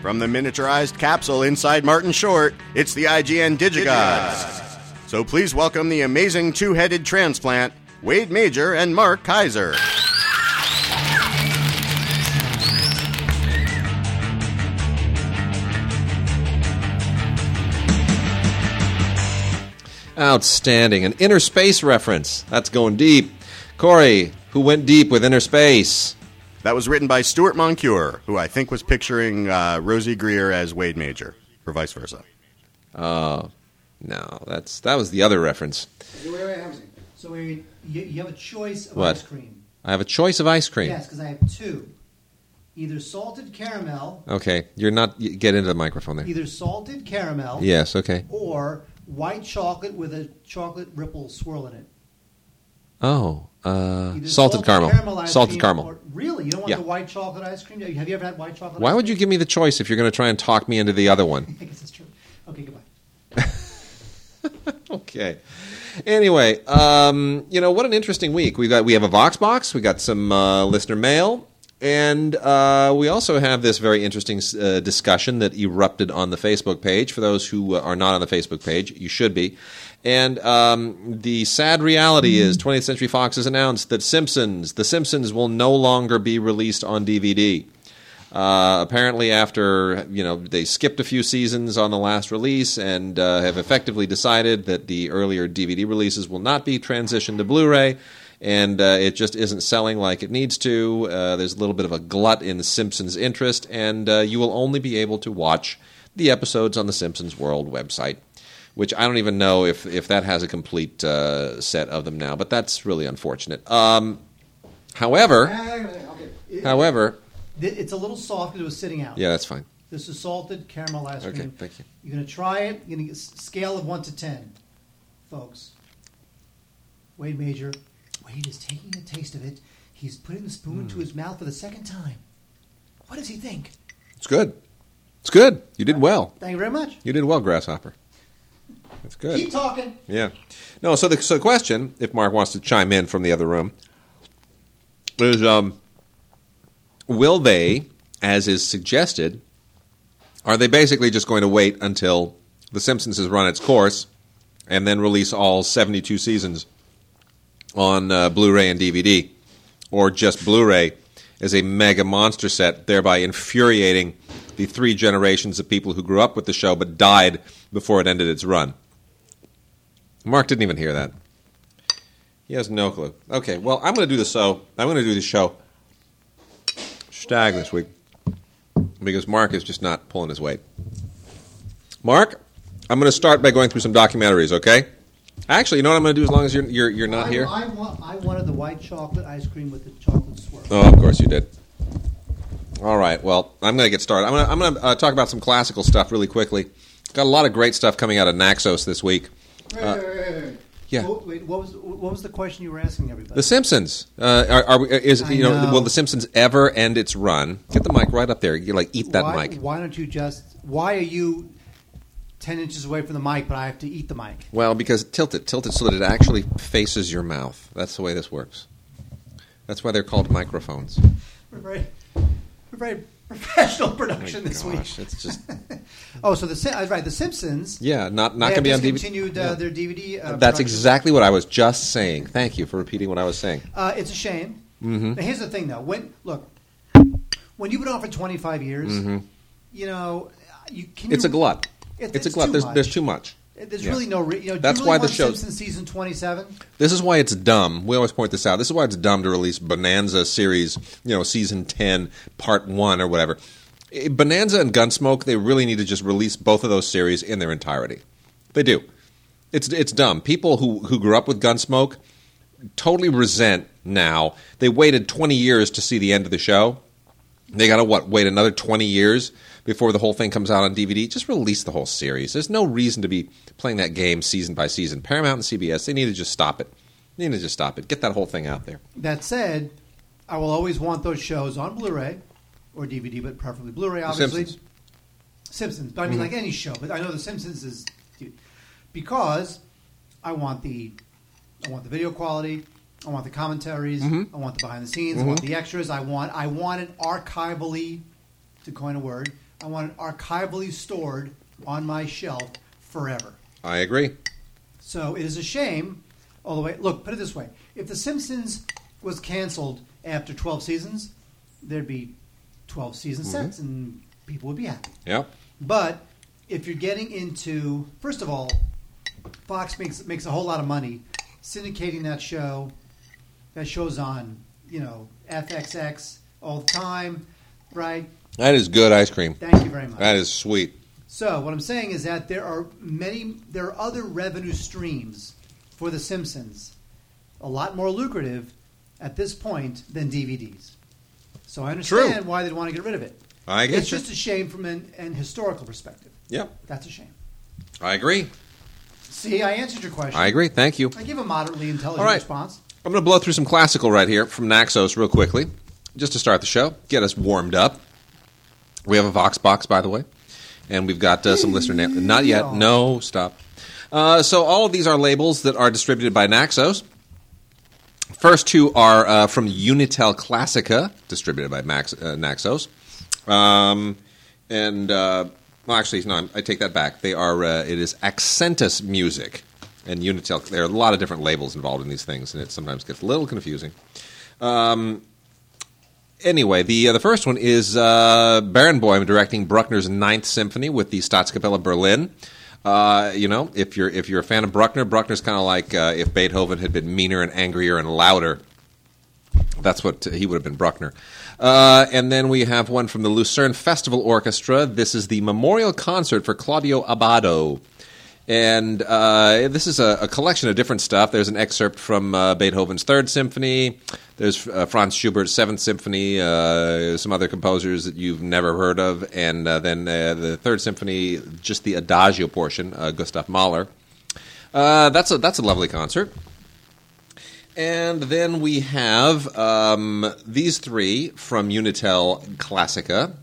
From the miniaturized capsule inside Martin Short, it's the IGN Digigods. So please welcome the amazing two headed transplant, Wade Major and Mark Keizer. Outstanding. An inner space reference. That's going deep. Corey, who went deep with inner space? That was written by Stuart Moncure, who I think was picturing uh, Rosey Grier as Wade Major, or vice versa. Oh, no, that's that was the other reference. Wait, wait, wait, So wait, you, you have a choice of What? ice cream. I have a choice of ice cream. Yes, because I have two. Either salted caramel, Okay, you're not. y- Get into the microphone there. either salted caramel, Yes. Okay. or white chocolate with a chocolate ripple swirl in it. Oh, uh, Either salted caramel. salted caramel. or- really, you don't want Yeah. the white chocolate ice cream? Have you ever had white chocolate? Why would you give me the choice if you're going to try and talk me into the other one? I guess that's true. Okay, goodbye. Okay. Anyway, um, you know what an interesting week. We got we have a Vox box. We got some uh, listener mail, and uh, we also have this very interesting uh, discussion that erupted on the Facebook page. For those who are not on the Facebook page, you should be. And um, the sad reality is, 20th Century Fox has announced that Simpsons, The Simpsons, will no longer be released on DVD. Uh, apparently, after you know they skipped a few seasons on the last release and uh, have effectively decided that the earlier DVD releases will not be transitioned to Blu-ray, and uh, it just isn't selling like it needs to. Uh, there's a little bit of a glut in Simpsons interest, and uh, you will only be able to watch the episodes on the Simpsons World website. Which I don't even know if if that has a complete uh, set of them now, but that's really unfortunate. Um, however, Okay. However, it's a little soft because it was sitting out. yeah, that's fine. This is salted caramel ice cream. Okay, thank you. You're going to try it. You're going to get scale of 1 to 10. Folks. Wade Major. Wade is taking a taste of it. He's putting the spoon Hmm. to his mouth for the second time. What does he think? It's good. It's good. You did well. Thank you very much. You did well, Grasshopper. That's good. Keep talking. Yeah. No, so the so the question, if Mark wants to chime in from the other room, is um, will they, as is suggested, are they basically just going to wait until The Simpsons has run its course and then release all 72 seasons on uh, Blu ray and DVD? Or just Blu ray as a mega monster set, thereby infuriating the three generations of people who grew up with the show but died before it ended its run? Mark didn't even hear that. He has no clue. Okay, well, I'm going to do the so. I'm going to do the show stag this week because Mark is just not pulling his weight. Mark, I'm going to start by going through some documentaries. Okay. Actually, you know what I'm going to do as long as you're you're, you're not I, here. I, want, I wanted the white chocolate ice cream with the chocolate swirl. Oh, of course you did. All right. Well, I'm going to get started. I'm going to, I'm going to uh, talk about some classical stuff really quickly. Got a lot of great stuff coming out of Naxos this week. Wait, wait, wait, wait, wait. yeah. What, wait, what was what was the question you were asking everybody? The Simpsons. Uh, are, are we, is I you know, know. will the Simpsons ever end its run? Get the mic right up there. You like eat that why, mic. Why don't you just? Why are you ten inches away from the mic, but I have to eat the mic? Well, because tilt it, tilt it so that it actually faces your mouth. That's the way this works. That's why they're called microphones. We're very professional production My this gosh, week. it's just Oh, so the Sim- right, the Simpsons. yeah, not not going to be on DVD. discontinued uh, Yeah. their DVD. Uh, That's production. exactly what I was just saying. Thank you for repeating what I was saying. Uh, it's a shame. Mm-hmm. Now, here's the thing, though. When look, when you've been on for 25 years, you know, you can. Mm-hmm. It's you, a glut. It- It's, a it's glut. There's, much. there's too much. There's Yeah. really no. Re- you know, do That's you really why the show's- Simpsons season 27. This is why it's dumb. We always point this out. This is why it's dumb to release Bonanza series, you know, season 10, part 1 or whatever. Eh, Bonanza and Gunsmoke, they really need to just release both of those series in their entirety. They do. It's it's dumb. People who who grew up with Gunsmoke totally resent now. They waited 20 years to see the end of the show. They got to what? Wait another 20 years before the whole thing comes out on DVD. Just release the whole series. There's no reason to be playing that game season by season. Paramount and CBS, they need to just stop it. They need to just stop it. Get that whole thing out there. That said, I will always want those shows on Blu-ray or DVD, but preferably Blu-ray. Obviously, Simpsons. Simpsons. But I mean, mm-hmm. like any show. But I know The Simpsons is because I want the I want the video quality. I want the commentaries. Mm-hmm. I want the behind the scenes. I mm-hmm. want the extras. I want I want it archivally, to coin a word, I want it archivally stored on my shelf forever. I agree. So it is a shame. Oh, all the way. Look, put it this way: if The Simpsons was canceled after 12 seasons, there'd be 12 season mm-hmm. sets, and people would be happy. Yep. But if you're getting into, first of all, Fox makes makes a whole lot of money syndicating that show. That show's on, you know, FXX all the time, right? That is good ice cream. Thank you very much. That is sweet. So what I'm saying is that there are many, there are other revenue streams for The Simpsons, a lot more lucrative at this point than DVDs. So I understand True. why they'd want to get rid of it. I get It's you. just a shame from an, an historical perspective. Yep. That's a shame. I agree. See, I answered your question. I agree. Thank you. I give a moderately intelligent All right. response. I'm going to blow through some classical right here from Naxos real quickly, just to start the show, get us warmed up. We have a Vox box, by the way, and we've got uh, some listener names. Not yet. No, stop. Uh, so all of these are labels that are distributed by Naxos. First two are uh, from Unitel Classica, distributed by Max, uh, Naxos. Um, and, uh, well, actually, no, I take that back. They are, uh, it is Accentus Music and Unitel. There are a lot of different labels involved in these things, and it sometimes gets a little confusing. Um, anyway, the uh, the first one is uh, Barenboim directing Bruckner's Ninth Symphony with the Staatskapelle Berlin. Uh, you know, if you're if you're a fan of Bruckner, Bruckner's kind of like uh, if Beethoven had been meaner and angrier and louder. That's what he would have been Bruckner. Uh, and then we have one from the Lucerne Festival Orchestra. This is the memorial concert for Claudio Abbado. And uh, this is a, a collection of different stuff. There's an excerpt from uh, Beethoven's Third Symphony. There's uh, Franz Schubert's Seventh Symphony. Uh, some other composers that you've never heard of, and uh, then uh, the Third Symphony, just the Adagio portion, uh, Gustav Mahler. Uh, that's a that's a lovely concert. And then we have um, these three from Unitel Classica,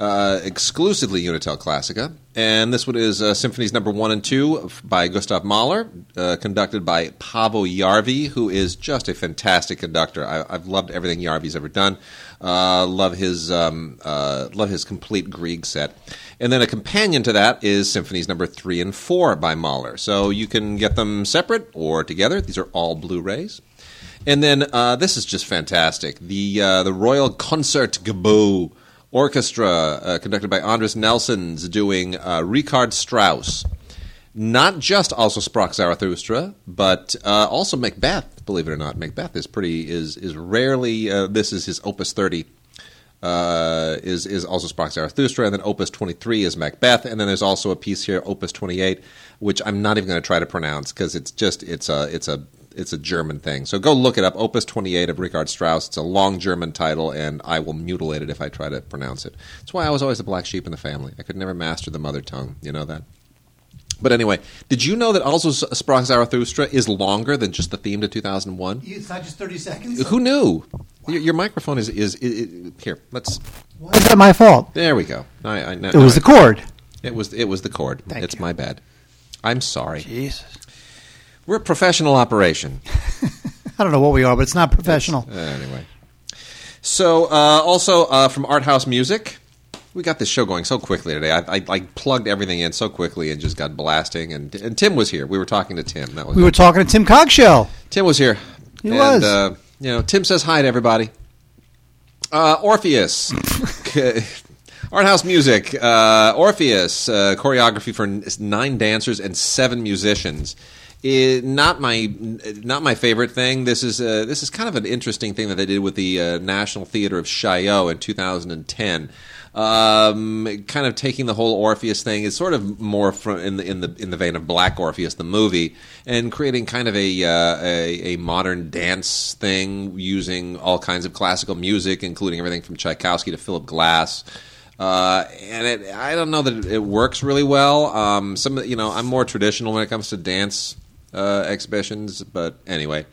uh, exclusively Unitel Classica. And this one is uh, Symphonies Number One and Two by Gustav Mahler, uh, conducted by Paavo Jarvi, who is just a fantastic conductor. I, I've loved everything Jarvi's ever done. Uh, love his um, uh, love his complete Grieg set. And then a companion to that is Symphonies Number Three and Four by Mahler. So you can get them separate or together. These are all Blu-rays. And then this is just fantastic. The the Royal Concertgebouw Orchestra, uh, conducted by Andris Nelsons, doing uh, Richard Strauss. Not just also Sprach Zarathustra, but uh, also Macbeth. Believe it or not, Macbeth is pretty is is rarely. Uh, this is his Opus thirty. Uh, is is also Sprach Zarathustra, and then Opus twenty three is Macbeth, and then there's also a piece here, Opus twenty eight, which I'm not even going to try to pronounce because it's just it's a it's a it's a German thing. So go look it up. Opus 28 of Richard Strauss. It's a long German title, and I will mutilate it if I try to pronounce it. That's why I was always the black sheep in the family. I could never master the mother tongue. You know that? But anyway, did you know that also Sprach Zarathustra is longer than just the theme to 2001? It's not just 30 seconds. Who knew? Your, your microphone is, is, is, here. Let's. Why is that my fault? There we go. I, I, now- It was now the chord. I- It was it was the chord. Thank it's you. my bad. I'm sorry. Jesus. We're a professional operation. I don't know what we are, but it's not professional. Uh, anyway. So, uh, also uh, from Art House Music, we got this show going so quickly today. I, I, I plugged everything in so quickly and just got blasting. And, and Tim was here. We were talking to Tim. That was We were talking to Tim Cogshell. Tim was here. He and, was. Uh, you know, Tim says hi to everybody. Uh, Orpheus. Art House Music. Uh, Orpheus. Uh, choreography for n- nine dancers and seven musicians. Eh, not my not my favorite thing. This is uh, this is kind of an interesting thing that they did with the uh, National Theater of Chaillot in 2010. Um, kind of taking the whole Orpheus thing is sort of more from in the in the in the vein of Black Orpheus, the movie, and creating kind of a uh, a, a modern dance thing using all kinds of classical music, including everything from Tchaikovsky to Philip Glass. Uh, and it, I don't know that it works really well. Um, some, you know, I'm more traditional when it comes to dance uh, exhibitions, but anyway.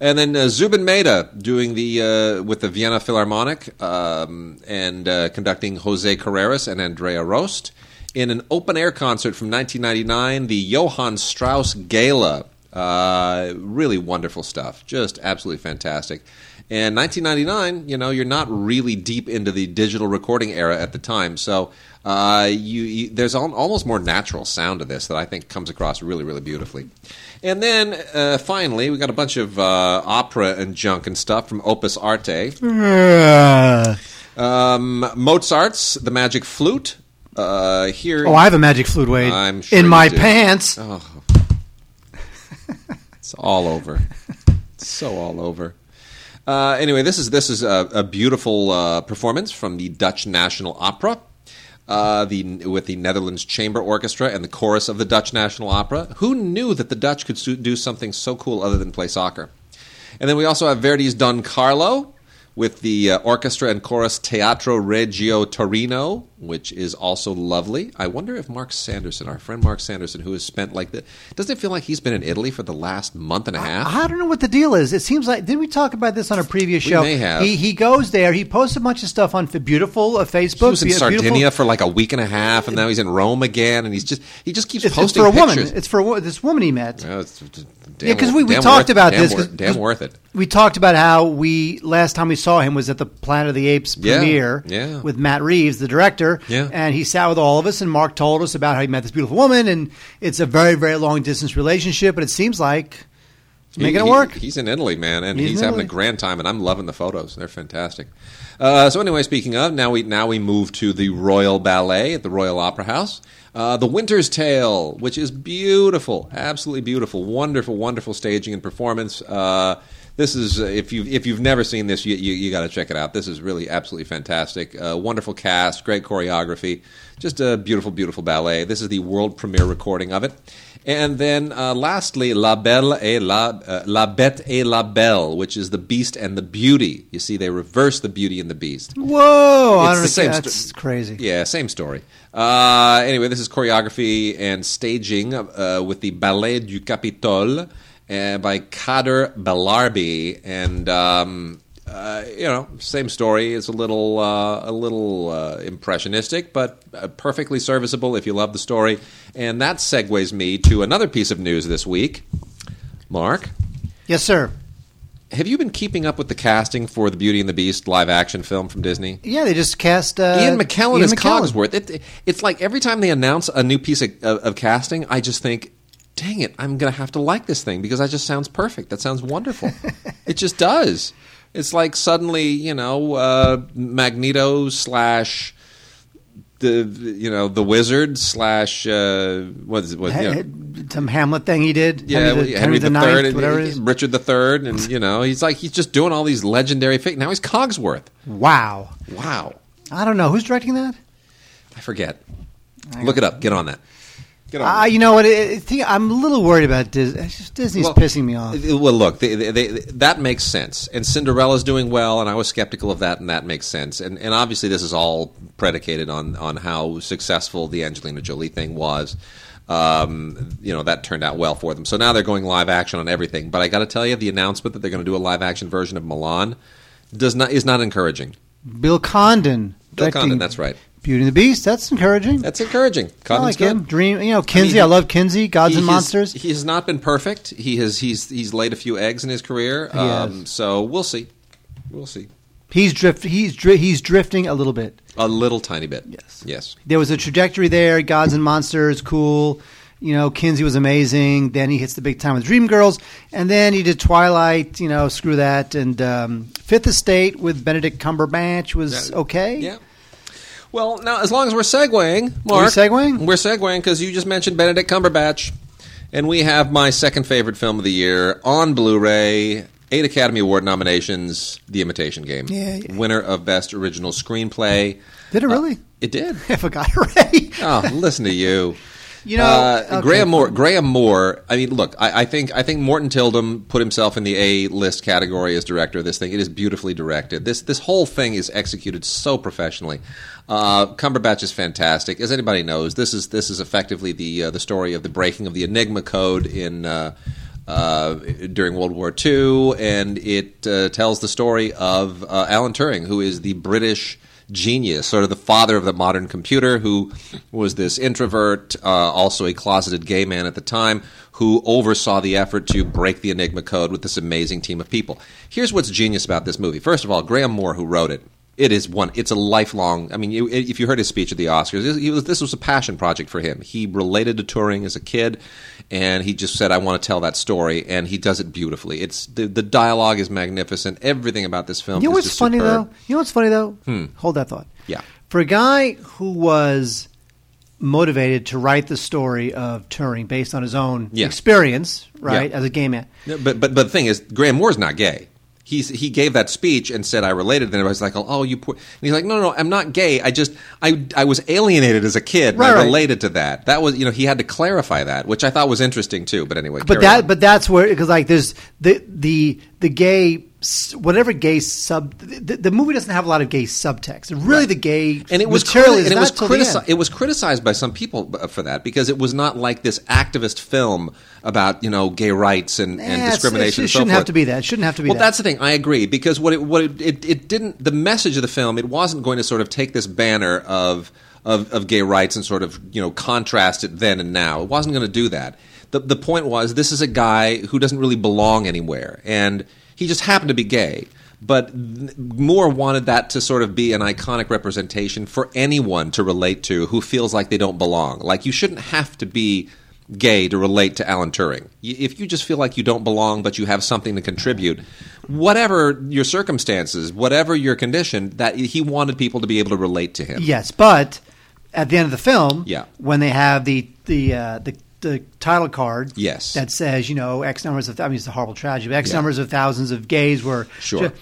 And then uh, Zubin Mehta doing the uh, with the Vienna Philharmonic um, and uh, conducting Jose Carreras and Andrea Rost in an open air concert from 1999, the Johann Strauss Gala. Uh, really wonderful stuff. Just absolutely fantastic. And 1999, you know, you're not really deep into the digital recording era at the time, so uh, you, you, there's al- almost more natural sound to this that I think comes across really, really beautifully. And then uh, finally, we got a bunch of uh, opera and junk and stuff from Opus Arte. Um, Mozart's The Magic Flute. Uh, here, Oh, I have a magic flute, Wade. I'm sure in you my do. pants. Oh. it's all over. It's so all over. Uh, anyway, this is this is a, a beautiful uh, performance from the Dutch National Opera, uh, the with the Netherlands Chamber Orchestra and the chorus of the Dutch National Opera. Who knew that the Dutch could do something so cool other than play soccer? And then we also have Verdi's Don Carlo with the uh, orchestra and chorus Teatro Regio Torino, which is also lovely. I wonder if Mark Sanderson, our friend Mark Sanderson, who has spent like the, doesn't it feel like he's been in Italy for the last month and a half? I don't know what the deal is. It seems like didn't we talk about this on a previous We show? may have. He he goes there. He posts a bunch of stuff on beautiful uh, Facebook. He was in Sardinia for like a week and a half, and now he's in Rome again, and he's just he just keeps It's, it's posting for a pictures. woman. It's for a, wo- this woman he met. Yeah, it's- it's damn Yeah, 'cause we- we talked worth- about damn this, wor- 'cause- worth it. We talked about how we last time we saw him was at the Planet of the Apes Yeah, premiere yeah. with Matt Reeves, the director. Yeah. And he sat with all of us, and Mark told us about how he met this beautiful woman, and it's a very, very long distance relationship, but it seems like it's making He- it he- work. he's in Italy, man, and He's he's, having Italy. a grand time, and I'm loving the photos. They're fantastic. Uh, so anyway, speaking of, now we now we move to the Royal Ballet at the Royal Opera House. Uh, the Winter's Tale, which is beautiful, absolutely beautiful, wonderful, wonderful staging and performance. Uh, this is uh, if you if you've never seen this, you you, you got to check it out. This is really absolutely fantastic. Uh, wonderful cast, great choreography, just a beautiful, beautiful ballet. This is the world premiere recording of it. And then uh, lastly, La Belle et la, uh, la Bête et la Belle, which is the Beast and the Beauty. You see, they reverse the Beauty and the Beast. Whoa! I don't the same know. sto- That's crazy. Yeah, same story. Uh, anyway, this is choreography and staging uh, with the Ballet du Capitole uh, by Kader Belarbi, and um, uh, you know, same story. It's a little uh, a little uh, impressionistic, but uh, perfectly serviceable if you love the story. And that segues me to another piece of news this week. Mark, Yes, sir. have you been keeping up with the casting for the Beauty and the Beast live action film from Disney? Yeah, they just cast uh, Ian McKellen Ian is McKellen. Cogsworth. It, it's like every time they announce a new piece of, of, of casting, I just think, dang it, I'm going to have to like this thing because that just sounds perfect. That sounds wonderful. it just does. It's like suddenly, you know, uh, Magneto slash the you know the wizard slash uh, what is it? What, you know, Some Hamlet thing he did. yeah, Henry the, Henry, the, the Ninth, Third, and- whatever it is. Richard the Third, and you know, he's like he's just doing all these legendary. Fi- now he's Cogsworth. Wow. Wow, I don't know who's directing that. I forget. Look it up. Get on that. Get on. Uh, you know what? It, it, I'm a little worried about Disney. Just Disney's Well, pissing me off. uh, Well, look, they, they, they, that makes sense, and Cinderella's doing well, and I was skeptical of that, and that makes sense, and and obviously this is all predicated on on how successful the Angelina Jolie thing was. Um, you know that turned out well for them. So now they're going live action on everything. But I got to tell you, the announcement that they're going to do a live action version of Mulan does not is not encouraging. Bill Condon. Bill Condon, that's right. Beauty and the Beast. That's encouraging. That's encouraging. I Condon's like good. him. Dream. You know, Kinsey. he- I, love Kinsey. Gods and has- Monsters. He has not been perfect. He has he's he's laid a few eggs in his career. Um, so we'll see. We'll see. He's drift. He's dri- he's drifting a little bit. A little tiny bit. Yes. Yes. There was a trajectory there. Gods and Monsters, cool. You know, Kinsey was amazing. Then he hits the big time with Dreamgirls, and then he did Twilight. You know, screw that. And um, Fifth Estate with Benedict Cumberbatch was Yeah. okay. Yeah. Well, now as long as we're segueing, we Mark, segueing? We're segueing because you just mentioned Benedict Cumberbatch, and we have my second favorite film of the year on Blu-ray. Eight Academy Award nominations. The Imitation Game. Yeah, yeah. Winner of Best Original Screenplay. Did it really? Uh, it did. I forgot already. Oh, listen to you. You know, uh, okay. Graham Moore. Graham Moore. I mean, look. I, I think I think Morten Tyldum put himself in the A list category as director of this thing. It is beautifully directed. This this whole thing is executed so professionally. Uh, Cumberbatch is fantastic. As anybody knows, this is this is effectively the uh, the story of the breaking of the Enigma code in. Uh, uh, during World War II, and it uh, tells the story of uh, Alan Turing, who is the British genius, sort of the father of the modern computer, who was this introvert, uh, also a closeted gay man at the time, who oversaw the effort to break the Enigma code with this amazing team of people. Here's what's genius about this movie. First of all, Graham Moore, who wrote it, it is one. It's a lifelong. I mean, you, if you heard his speech at the Oscars, was, this was a passion project for him. He related to Turing as a kid, and he just said, "I want to tell that story," and he does it beautifully. It's the, the dialogue is magnificent. Everything about this film. You know is what's just funny superb. though? You know what's funny though? Hmm. Hold that thought. Yeah. For a guy who was motivated to write the story of Turing based on his own Yeah. experience, right, Yeah. as a gay man. No, But but but the thing is, Graham Moore's not gay. He's he gave that speech and said I related. Then everybody's like, oh, you poor. And he's like, no, no, I'm not gay. I just I I was alienated as a kid. and Right, I right. related to that. That was you know he had to clarify that, which I thought was interesting too. But anyway, But that, on. but that's where because like there's the the the gay whatever gay sub the, the movie doesn't have a lot of gay subtext. Really, the gay and it was criti- and it was criticized. It was criticized by some people for that because it was not like this activist film about you know gay rights and, and Eh, discrimination. It, and so shouldn't have forth. to be that. It shouldn't have to be Well, that. that's the thing. I agree because what it what it, it it didn't the message of the film it wasn't going to sort of take this banner of of, of gay rights and sort of you know contrast it then and now. It wasn't going to do that. The the point was this is a guy who doesn't really belong anywhere and he just happened to be gay. But Moore wanted that to sort of be an iconic representation for anyone to relate to who feels like they don't belong. Like you shouldn't have to be gay to relate to Alan Turing. If you just feel like you don't belong, but you have something to contribute, whatever your circumstances, whatever your condition, that he wanted people to be able to relate to him. Yes, but at the end of the film, Yeah. when they have the the uh, the, the title card, Yes. that says you know X numbers of I mean it's a horrible tragedy, but X Yeah. numbers of thousands of gays were Sure.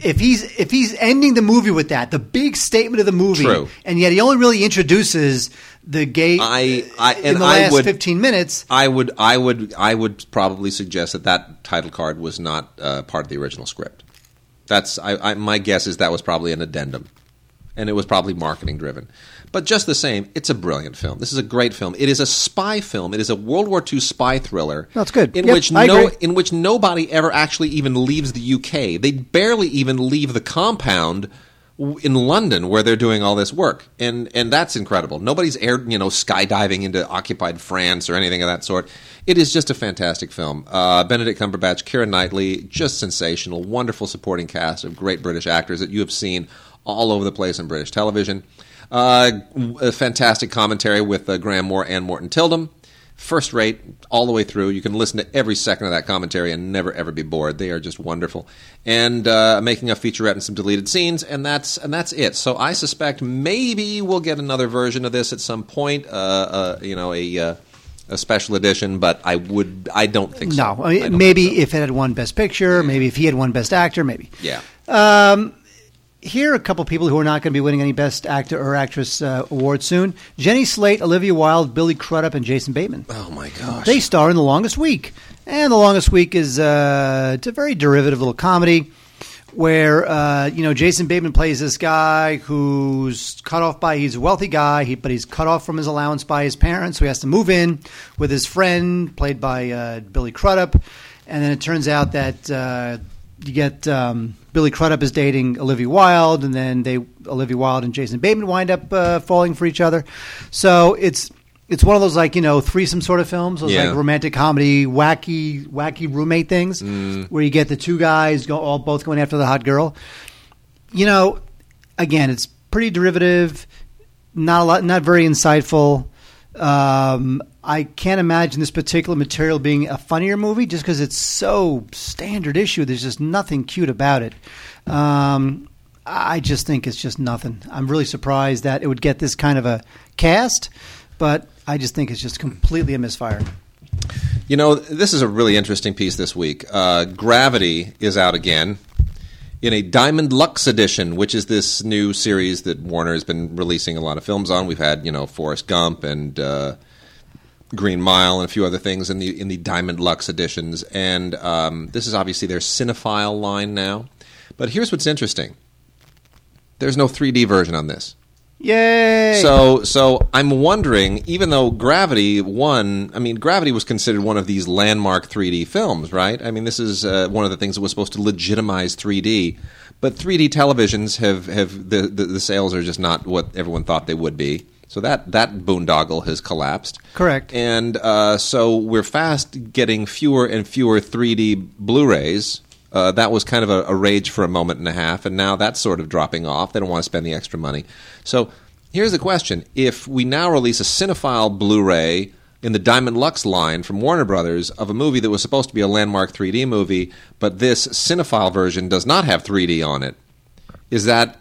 If he's if he's ending the movie with that, the big statement of the movie, True. and yet he only really introduces the gay I- I- in the last would- fifteen minutes. I would, I would, I would probably suggest that that title card was not uh, part of the original script. That's I, I, my guess is that was probably an addendum, and it was probably marketing driven. But just the same, it's a brilliant film. This is a great film. It is a spy film. It is a World War II spy thriller. That's good. In Yep, which I no, agree. in which nobody ever actually even leaves the UK. They barely even leave the compound in London where they're doing all this work, and and that's incredible. Nobody's air, you know, skydiving into occupied France or anything of that sort. It is just a fantastic film. Uh, Benedict Cumberbatch, Keira Knightley, just sensational. Wonderful supporting cast of great British actors that you have seen all over the place in British television. Uh, a fantastic commentary with uh, Graham Moore and Morten Tyldum first rate all the way through. You can listen to every second of that commentary and never ever be bored. They are just wonderful, and uh, making a featurette and some deleted scenes, and that's and that's it. So I suspect maybe we'll get another version of this at some point. Uh, uh, you know, a uh, a special edition, but I would I don't think so. No, I mean, maybe so. if it had won Best Picture, maybe if he had won Best Actor, maybe. yeah. Here are a couple people who are not going to be winning any Best Actor or Actress uh, award soon: Jenny Slate, Olivia Wilde, Billy Crudup, and Jason Bateman. Oh my gosh. They star in The Longest Week, and The Longest Week is uh, it's a very derivative little comedy where uh, you know Jason Bateman plays this guy who's cut off by he's a wealthy guy, he, but he's cut off from his allowance by his parents, so he has to move in with his friend played by uh, Billy Crudup, and then it turns out that. Uh, you get um, Billy Crudup is dating Olivia Wilde, and then they Olivia Wilde and Jason Bateman wind up uh, falling for each other. So it's it's one of those like you know threesome sort of films, those Yeah. like romantic comedy, wacky wacky roommate things, Mm. where you get the two guys go all both going after the hot girl. You know, again, it's pretty derivative, not a lot, not very insightful. Um, I can't imagine this particular material being a funnier movie just because it's so standard issue. There's just nothing cute about it. Um, I just think it's just nothing. I'm really surprised that it would get this kind of a cast, but I just think it's just completely a misfire. You know, this is a really interesting piece this week. Uh, Gravity is out again in a Diamond Luxe edition, which is this new series that Warner has been releasing a lot of films on. We've had, you know, Forrest Gump and uh, Green Mile and a few other things in the in the Diamond Luxe editions. And um, this is obviously their cinephile line now. But here's what's interesting: there's no 3D version on this. Yay! So, so I'm wondering, even though Gravity won, I mean, Gravity was considered one of these landmark 3D films, right? I mean, this is uh, one of the things that was supposed to legitimize 3D. But 3D televisions have, have the, the, the sales are just not what everyone thought they would be. So that, that boondoggle has collapsed. Correct. And uh, so we're fast getting fewer and fewer 3D Blu rays. Uh, that was kind of a, a rage for a moment and a half, and now that's sort of dropping off. They don't want to spend the extra money. So here's the question if we now release a Cinephile Blu ray in the Diamond Luxe line from Warner Brothers of a movie that was supposed to be a landmark 3D movie, but this Cinephile version does not have 3D on it, is that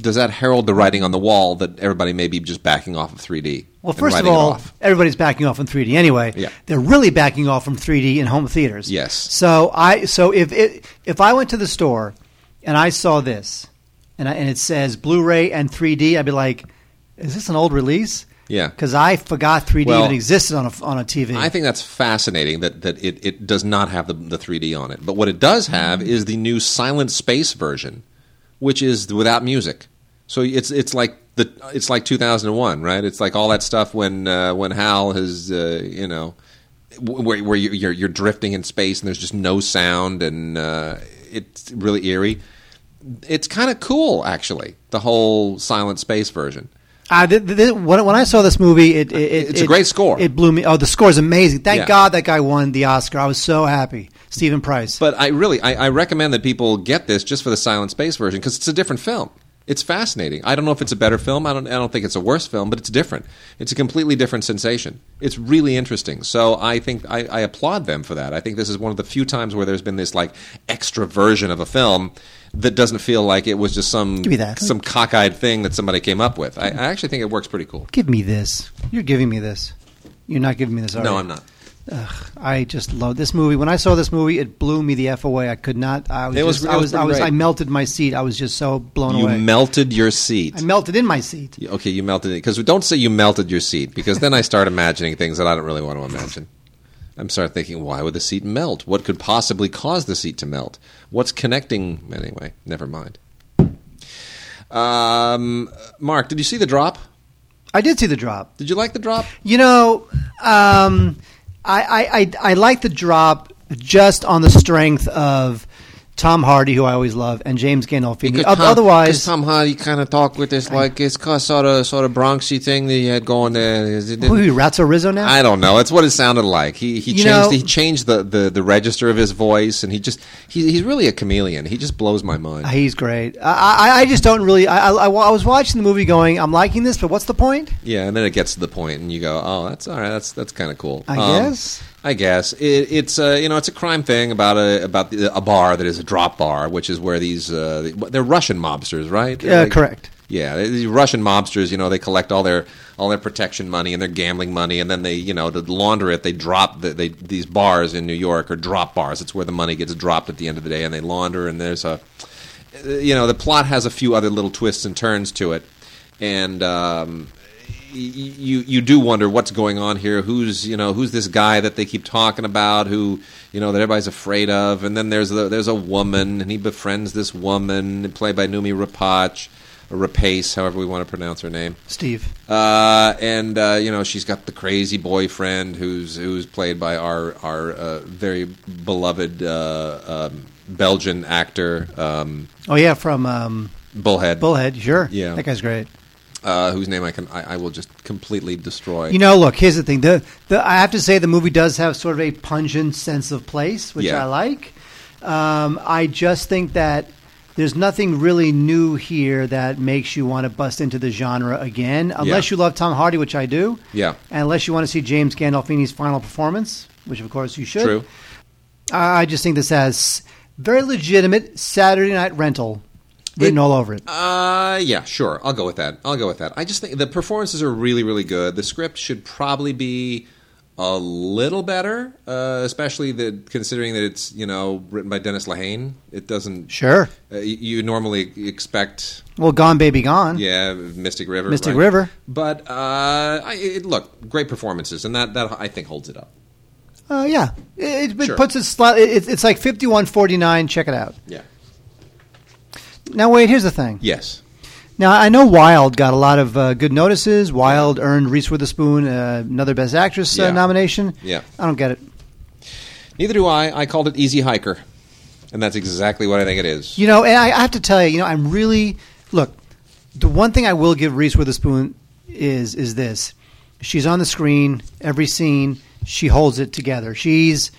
does that herald the writing on the wall that everybody may be just backing off of 3D? Well, first of all, everybody's backing off from 3D anyway. Yeah. They're really backing off from 3D in home theaters. Yes. So I so if it, if I went to the store and I saw this and I, and it says Blu-ray and 3D, I'd be like, is this an old release? Yeah. Because I forgot 3D Well, even existed on a on a TV. I think that's fascinating that, that it, it does not have the, the 3D on it. But what it does have is the new Silent Space version, which is without music. So it's it's like the it's like 2001, right? It's like all that stuff when uh, when Hal has uh, you know where, where you're, you're drifting in space and there's just no sound and uh, it's really eerie. It's kind of cool, actually. The whole Silent Space version. I did, did- when, when I saw this movie, it, it It's a it- great score. It blew me. Oh, the score is amazing. Thank Yeah. God that guy won the Oscar. I was so happy. Steven Price. But I really, I, I recommend that people get this just for the Silent Space version because it's a different film. It's fascinating. I don't know if it's a better film. I don't. I don't think it's a worse film, but it's different. It's a completely different sensation. It's really interesting. So I think I, I applaud them for that. I think this is one of the few times where there's been this like extra version of a film that doesn't feel like it was just some Give me that. some cockeyed thing that somebody came up with. I, I actually think it works pretty cool. Give me this. You're giving me this. You're not giving me this. are No? I'm not. Ugh, I just love this movie. When I saw this movie, it blew me the f away. I could not. I was. It was- just- it I was was. I was. I melted my seat. I was just so blown You away. You melted your seat. I melted in my seat. Okay, you melted it because don't say you melted your seat because then I start imagining things that I don't really want to imagine. I'm start thinking, why would the seat melt? What could possibly cause the seat to melt? What's connecting? Anyway, never mind. Um, Mark, did you see the drop? I did see the drop. Did you like the drop? You know, um, I, I, I, I like the drop just on the strength of Tom Hardy, who I always love, and James Gandolfini. Oth- Otherwise, Tom Hardy kind of talk with this like it's sort of sort of Bronxy thing that he had going there. Is it- who are you, Rizzo now? I don't know. It's what it sounded like. He he You changed know- he changed the, the, the register of his voice, and he just he, he's really a chameleon. He just blows my mind. He's great. I, I, I just don't really. I, I, I was watching the movie, going, "I'm liking this, but what's the point?" yeah, and then it gets to the point, and you go, "Oh, that's all right. That's that's kind of cool." I Um, guess. I guess it, it's uh, you know it's a crime thing about a about the, a bar that is a drop bar, which is where these uh, they're Russian mobsters, right? Uh, Like- correct. Yeah, these Russian mobsters, you know, they collect all their all their protection money and their gambling money, and then they, you know, to launder it, they drop the, they these bars in New York are drop bars. It's where the money gets dropped at the end of the day, and they launder. And there's a, you know, the plot has a few other little twists and turns to it, and um, you you do wonder what's going on here. Who's you know who's this guy that they keep talking about? Who you know that everybody's afraid of? And then there's a, there's a woman, and he befriends this woman, played by Noomi Rapace, Rapace, however we want to pronounce her name. Steve. Uh, and uh, you know she's got the crazy boyfriend who's who's played by our our uh, very beloved uh, um, Belgian actor um, Oh yeah, from um, Bullhead, Bullhead. Sure. Yeah. that guy's great. Uh, whose name I can I, I will just completely destroy. You know, look. Here's the thing. The, the I have to say the movie does have sort of a pungent sense of place, which Yeah. I like. Um, I just think that there's nothing really new here that makes you want to bust into the genre again, unless Yeah. you love Tom Hardy, which I do, yeah, and unless you want to see James Gandolfini's final performance, which of course you should. true. I I just think this has very legitimate Saturday night rental written It- all over it. Uh, yeah, sure. I'll go with that. I'll go with that. I just think the performances are really, really good. The script should probably be a little better, uh, especially the considering that it's you know written by Dennis Lehane. It doesn't. Sure. Uh, you, you normally expect, Well, Gone Baby Gone. yeah, Mystic River. Mystic right? River. But uh, I, it, look, great performances, and that that I think holds it up. Uh, yeah, it, it Sure. puts it slightly. It, it's like fifty-one forty-nine. Check it out. Yeah. Now, wait. Here's the thing. Yes. Now I know Wild got a lot of uh, good notices. Wild earned Reese Witherspoon uh, another Best Actress uh, Yeah. nomination. Yeah. I don't get it. Neither do I. I called it Easy Hiker, and that's exactly what I think it is. You know, and I, I have to tell you, you know, I'm really look. The one thing I will give Reese Witherspoon is is this: she's on the screen every scene. She holds it together. She's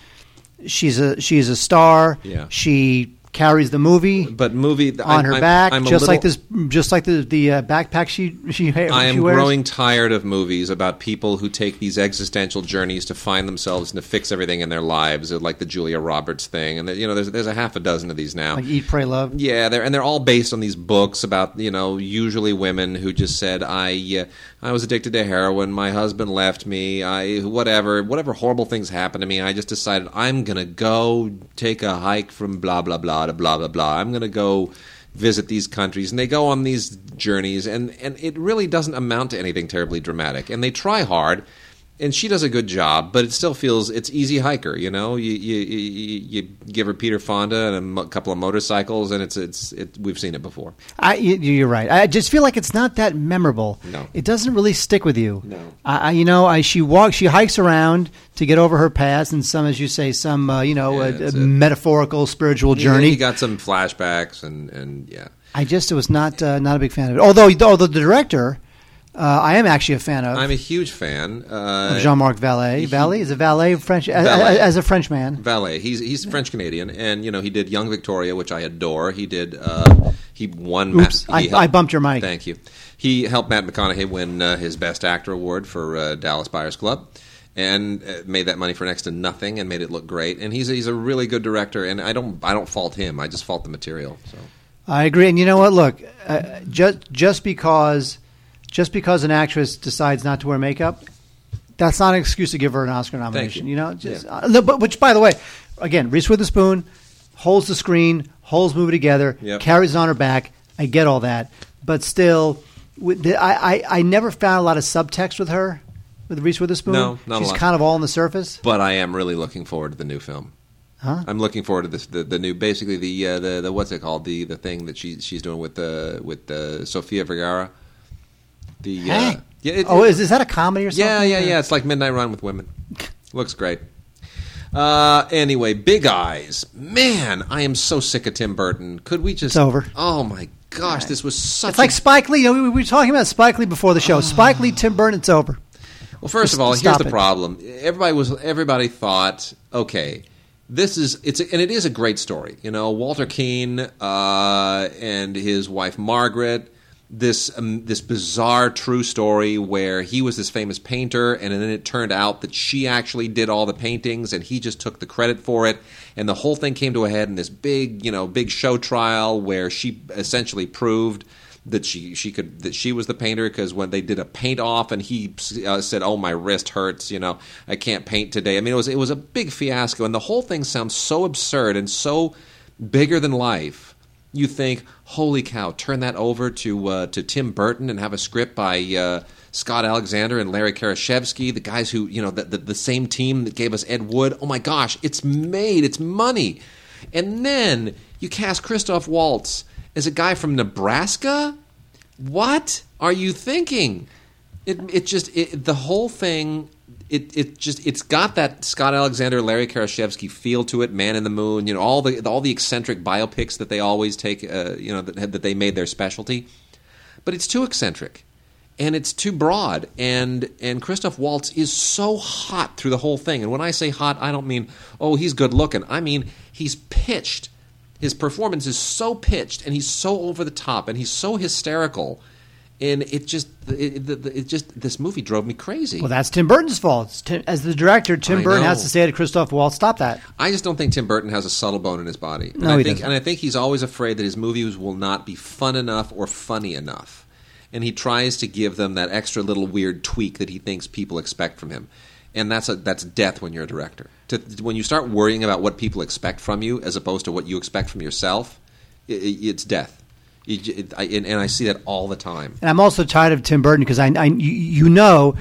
she's a she's a star. Yeah. She carries the movie But movie on I- her I'm- back, I'm just like this, just like the the uh, backpack she she, she I am wears. growing tired of movies about people who take these existential journeys to find themselves and to fix everything in their lives, like the Julia Roberts thing, and you know, there's there's a half a dozen of these now. like Eat, Pray, Love. Yeah, they're and they're all based on these books about you know usually women who just said I uh, I was addicted to heroin, my husband left me, I whatever whatever horrible things happened to me, I just decided I'm gonna go take a hike from blah blah blah to blah blah blah. I'm gonna go visit these countries, and they go on these journeys, and and it really doesn't amount to anything terribly dramatic, and they try hard. And she does a good job, but it still feels it's easy hiker. You know, you you, you, you give her Peter Fonda and a couple of motorcycles, and it's it's it, we've seen it before. I, you- you're right. I just feel like it's not that memorable. No. it doesn't really stick with you. No. I, I you know, I she walks, she hikes around to get over her past, and some, as you say, some uh, you know, Yeah, a, a metaphorical spiritual Yeah, journey. you got some flashbacks, and and yeah, I just was not uh, not a big fan of it. Although, although the director, uh, I am actually a fan of, I'm a huge fan. Uh, of Jean-Marc Vallée. Vallée is a valet French as, as a French man. Valet. He's he's French Canadian, and you know he did Young Victoria, which I adore. He did. Uh, he won. Oops, Matt, he I- helped- I bumped your mic. Thank you. He helped Matt McConaughey win uh, his Best Actor award for uh, Dallas Buyers Club, and uh, made that money for next to nothing, and made it look great. And he's he's a really good director, and I don't I don't fault him. I just fault the material. So I agree, and you know what? Look, uh, just just because just because an actress decides not to wear makeup, that's not an excuse to give her an Oscar nomination. you. know, just Yeah. uh, but which, by the way, again, Reese Witherspoon holds the screen, holds movie together, Yep. carries it on her back. I get all that, but still, with the, I, I I never found a lot of subtext with her, with Reese Witherspoon. No, not a she's kind of all on the surface. But I am really looking forward to the new film. Huh? I'm looking forward to this the, the new basically the, uh, the the what's it called the the thing that she she's doing with the with uh, Sofia Vergara. The uh, yeah it, oh, it- is, is that a comedy or something? yeah yeah yeah it's like Midnight Run with women. Looks great. Uh, anyway, Big Eyes. Man, I am so sick of Tim Burton. Could we just? It's over. Oh my gosh, this was such. It's like Spike Lee. We, we were talking about Spike Lee before the show. Spike Lee, Tim Burton, it's over. Well, first of all, here's the it. problem. Everybody was everybody thought, okay, this is it's a, and it is a great story. You know, Walter Keane uh, and his wife Margaret. This um, this bizarre true story where he was this famous painter, and then it turned out that she actually did all the paintings, and he just took the credit for it. And the whole thing came to a head in this big, you know, big show trial where she essentially proved that she she could that she was the painter because when they did a paint off and he uh, said, "Oh, my wrist hurts," you know, I can't paint today. I mean, it was it was a big fiasco, and the whole thing sounds so absurd and so bigger than life. You think, "Holy cow!" Turn that over to uh, to Tim Burton and have a script by uh, Scott Alexander and Larry Karaszewski, the guys who you know the, the the same team that gave us Ed Wood. Oh my gosh, it's made, it's money, and then you cast Christoph Waltz as a guy from Nebraska. What are you thinking? It it just it, the whole thing. It it just it's got that Scott Alexander, Larry Karaszewski feel to it. Man in the Moon, you know all the all the eccentric biopics that they always take. Uh, you know that that they made their specialty, but it's too eccentric and it's too broad and and Christoph Waltz is so hot through the whole thing and when I say hot I don't mean oh he's good looking I mean he's pitched his performance is so pitched and he's so over the top and he's so hysterical and it just it, it, it just this movie drove me crazy Well, that's Tim Burton's fault. Tim, as the director, Tim I Burton know. has to say to Christoph Waltz, "Stop that." I just don't think Tim Burton has a subtle bone in his body. And No, I he think, doesn't. And I think he's always afraid that his movies will not be fun enough or funny enough. And he tries to give them that extra little weird tweak that he thinks people expect from him. And that's a, that's death when you're a director. To, when you start worrying about what people expect from you as opposed to what you expect from yourself, it's death. You I, and, and I see that all the time. And I'm also tired of Tim Burton because I, I, you know,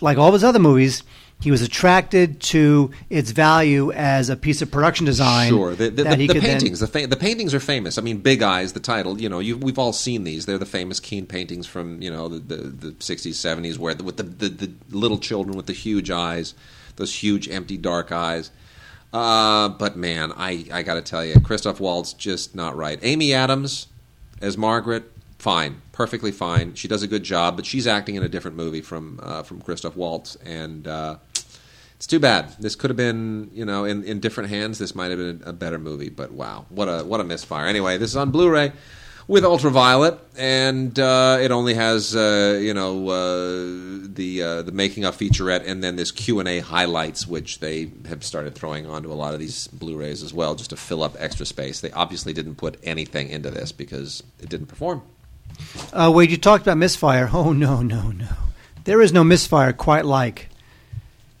like all of his other movies, he was attracted to its value as a piece of production design. Sure, the, the, the, the then- paintings, the, fa- the paintings are famous. I mean, Big Eyes, the title. You know, we've all seen these. They're the famous Keane paintings from you know the 60s, 70s, where the, with the little children with the huge eyes, those huge empty dark eyes. Uh, but man, I I got to tell you, Christoph Waltz just not right. Amy Adams as Margaret, fine, perfectly fine. She does a good job, but she's acting in a different movie from uh, from Christoph Waltz, and uh, it's too bad. This could have been, you know, in, in different hands. This might have been a better movie, but wow, what a what a misfire. Anyway, this is on Blu-ray with ultraviolet, and uh, it only has, uh, you know, uh, the uh, the making of featurette, and then this Q and A highlights, which they have started throwing onto a lot of these Blu-rays as well, just to fill up extra space. They obviously didn't put anything into this because it didn't perform. Uh, Wade, you talked about misfire. Oh no, no, no! There is no misfire quite like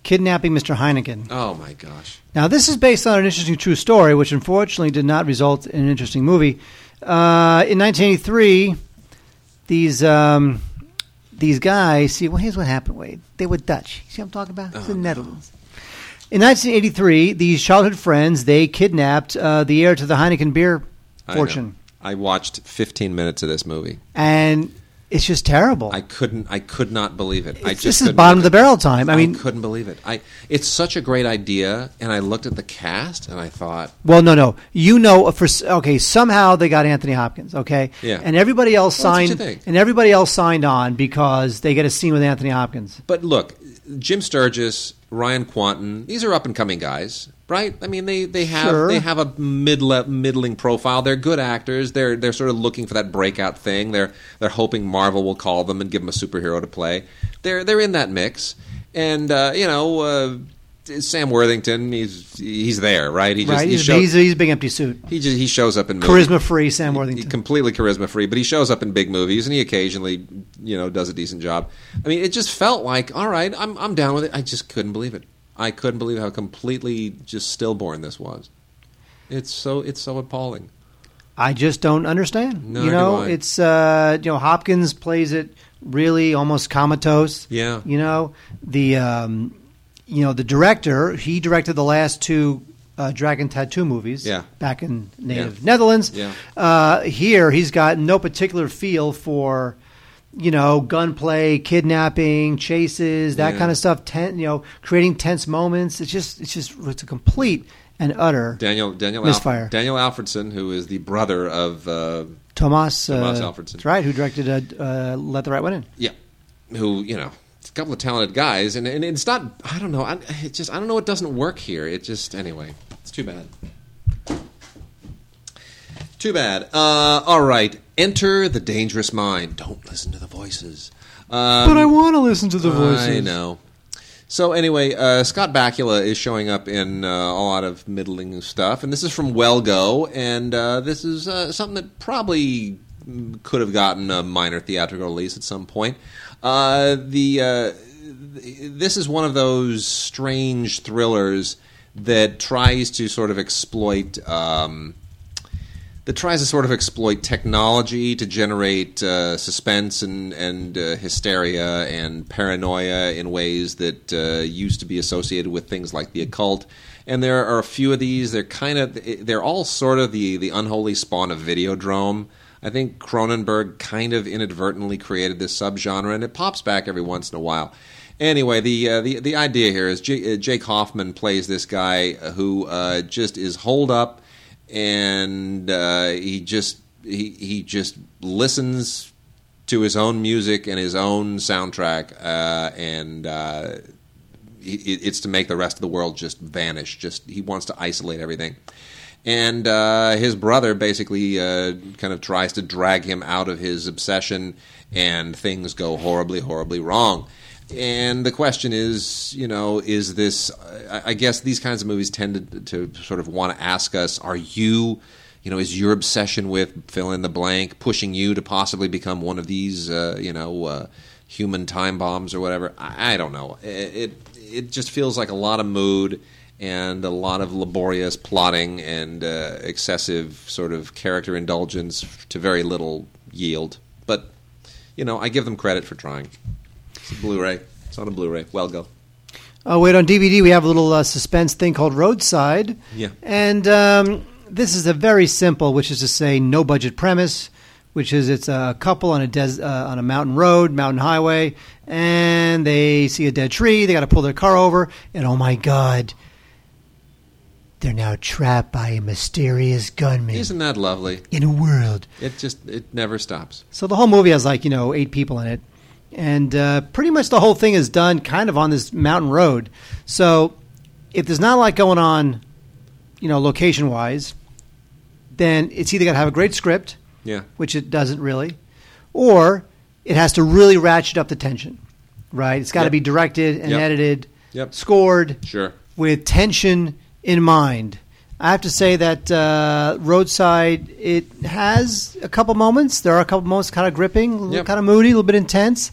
kidnapping Mr. Heineken. Oh my gosh! Now, this is based on an interesting true story, which unfortunately did not result in an interesting movie. Uh, in 1983, these um, these guys. See, well, here's what happened. Wade, they were Dutch. See what I'm talking about? It's the Netherlands. In 1983, these childhood friends they kidnapped uh, the heir to the Heineken beer I know. fortune, I watched 15 minutes of this movie. and it's just terrible. I couldn't. I could not believe it. I just this is bottom of the barrel time. I mean, couldn't believe it. I. It's such a great idea, and I looked at the cast and I thought, Well, no, no. You know, uh, for okay, somehow they got Anthony Hopkins, okay, Yeah. and everybody else Well, that's what you signed, and everybody else signed on because they get a scene with Anthony Hopkins. but look, Jim Sturgess, Ryan Kwanten, these are up and coming guys, right? I mean, they they have Sure. they have a mid middling profile. They're good actors. They're they're sort of looking for that breakout thing. They're they're hoping Marvel will call them and give them a superhero to play. They're they're in that mix, and uh, you know. Uh, Sam Worthington, he's he's there, right? He just right? he He's, show- he's, he's a big empty suit, he just he shows up in charisma free. Sam He- Worthington. completely charisma free, but he shows up in big movies and he occasionally, you know, does a decent job. I mean, it just felt like, all right, I'm I'm down with it. I just couldn't believe it. I couldn't believe how completely just stillborn this was. It's so it's so appalling. I just don't understand. Neither you know, it's uh, you know Hopkins plays it really almost comatose. Yeah. You know the um, you know the director. He directed the last two uh, Dragon Tattoo movies. Yeah. Back in native Yeah. Netherlands. Yeah. Uh, here he's got no particular feel for. You know, gunplay, kidnapping, chases, that Yeah. kind of stuff. Ten, you know, creating tense moments. It's just, it's just, it's a complete and utter Daniel Daniel Misfire. Alf- Daniel Alfredson, who is the brother of uh, Tomas. Tomas uh, Alfredson. That's right. Who directed uh, uh, Let the Right One In? yeah, who you know. A couple of talented guys, and, and it's not. I don't know. I, it just I don't know. It doesn't work here. It just anyway. It's too bad. Too bad. Uh, all right. Enter the dangerous mind. Don't listen to the voices. Um, But I want to listen to the voices. I know. So anyway, uh, Scott Bakula is showing up in uh, a lot of middling stuff, and this is from Well Go, and uh, this is uh, something that probably could have gotten a minor theatrical release at some point. Uh, the uh, th- this is one of those strange thrillers that tries to sort of exploit. Um, that tries to sort of exploit technology to generate uh, suspense and and uh, hysteria and paranoia in ways that uh, used to be associated with things like the occult. And there are a few of these. They're kind of they're all sort of the the unholy spawn of Videodrome. I think Cronenberg kind of inadvertently created this subgenre, and it pops back every once in a while. Anyway, the uh, the the idea here is J- uh, Jake Hoffman plays this guy who uh, just is holed up and uh, he just he he just listens to his own music and his own soundtrack, uh, and uh, it, it's to make the rest of the world just vanish. Just he wants to isolate everything. And uh, his brother basically uh, kind of tries to drag him out of his obsession, and things go horribly, horribly wrong. And the question is, you know, is this? I guess these kinds of movies tend to, to sort of want to ask us: Are you, you know, is your obsession with fill in the blank pushing you to possibly become one of these, uh, you know, uh, human time bombs or whatever? I, I don't know. It, it it just feels like a lot of mood and a lot of laborious plotting and uh, excessive sort of character indulgence to very little yield. But you know, I give them credit for trying. It's a Blu-ray. It's on a Blu-ray. Well, go. Oh wait, on DVD we have a little uh, suspense thing called Roadside. Yeah. And um, this is a very simple, which is to say, no budget premise. Which is it's a couple on a des- uh, on a mountain road, mountain highway, and they see a dead tree. They got to pull their car over, and oh my god, they're now trapped by a mysterious gunman Isn't that lovely? in a world. It just it never stops. So the whole movie has like you know eight people in it, and uh, pretty much the whole thing is done kind of on this mountain road. So if there's not a lot going on, you know, location wise, then it's either got to have a great script, Yeah. which it doesn't really, or it has to really ratchet up the tension. Right? It's got to Yep. be directed and Yep. edited, Yep. scored Sure. with tension in mind. I have to say that uh, Roadside it has a couple moments. There are a couple moments kind of gripping, a little Yep. kind of moody, a little bit intense.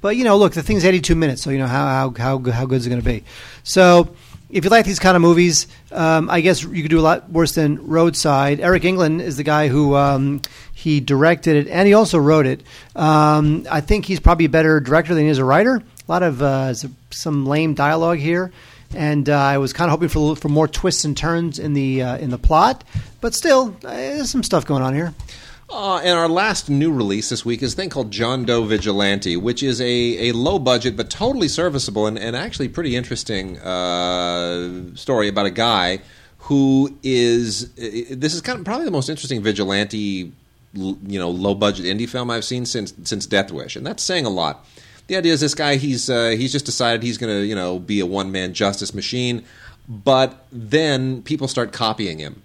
But you know, look, the thing's 82 minutes, so you know how how how, good- how good is it going to be? So. If you like these kind of movies, um, I guess you could do a lot worse than Roadside. Eric England is the guy who um, he directed it and he also wrote it. Um, I think he's probably a better director than he is a writer. A lot of uh, some lame dialogue here and uh, I was kind of hoping for for more twists and turns in the uh, in the plot, but still, uh, there's some stuff going on here. Uh, and our last new release this week is a thing called John Doe Vigilante, which is a, a low budget but totally serviceable and, and actually pretty interesting uh, story about a guy who is. This is kind of probably the most interesting vigilante, you know, low budget indie film I've seen since since Death Wish, and that's saying a lot. The idea is this guy he's uh, he's just decided he's going to you know be a one man justice machine, but then people start copying him.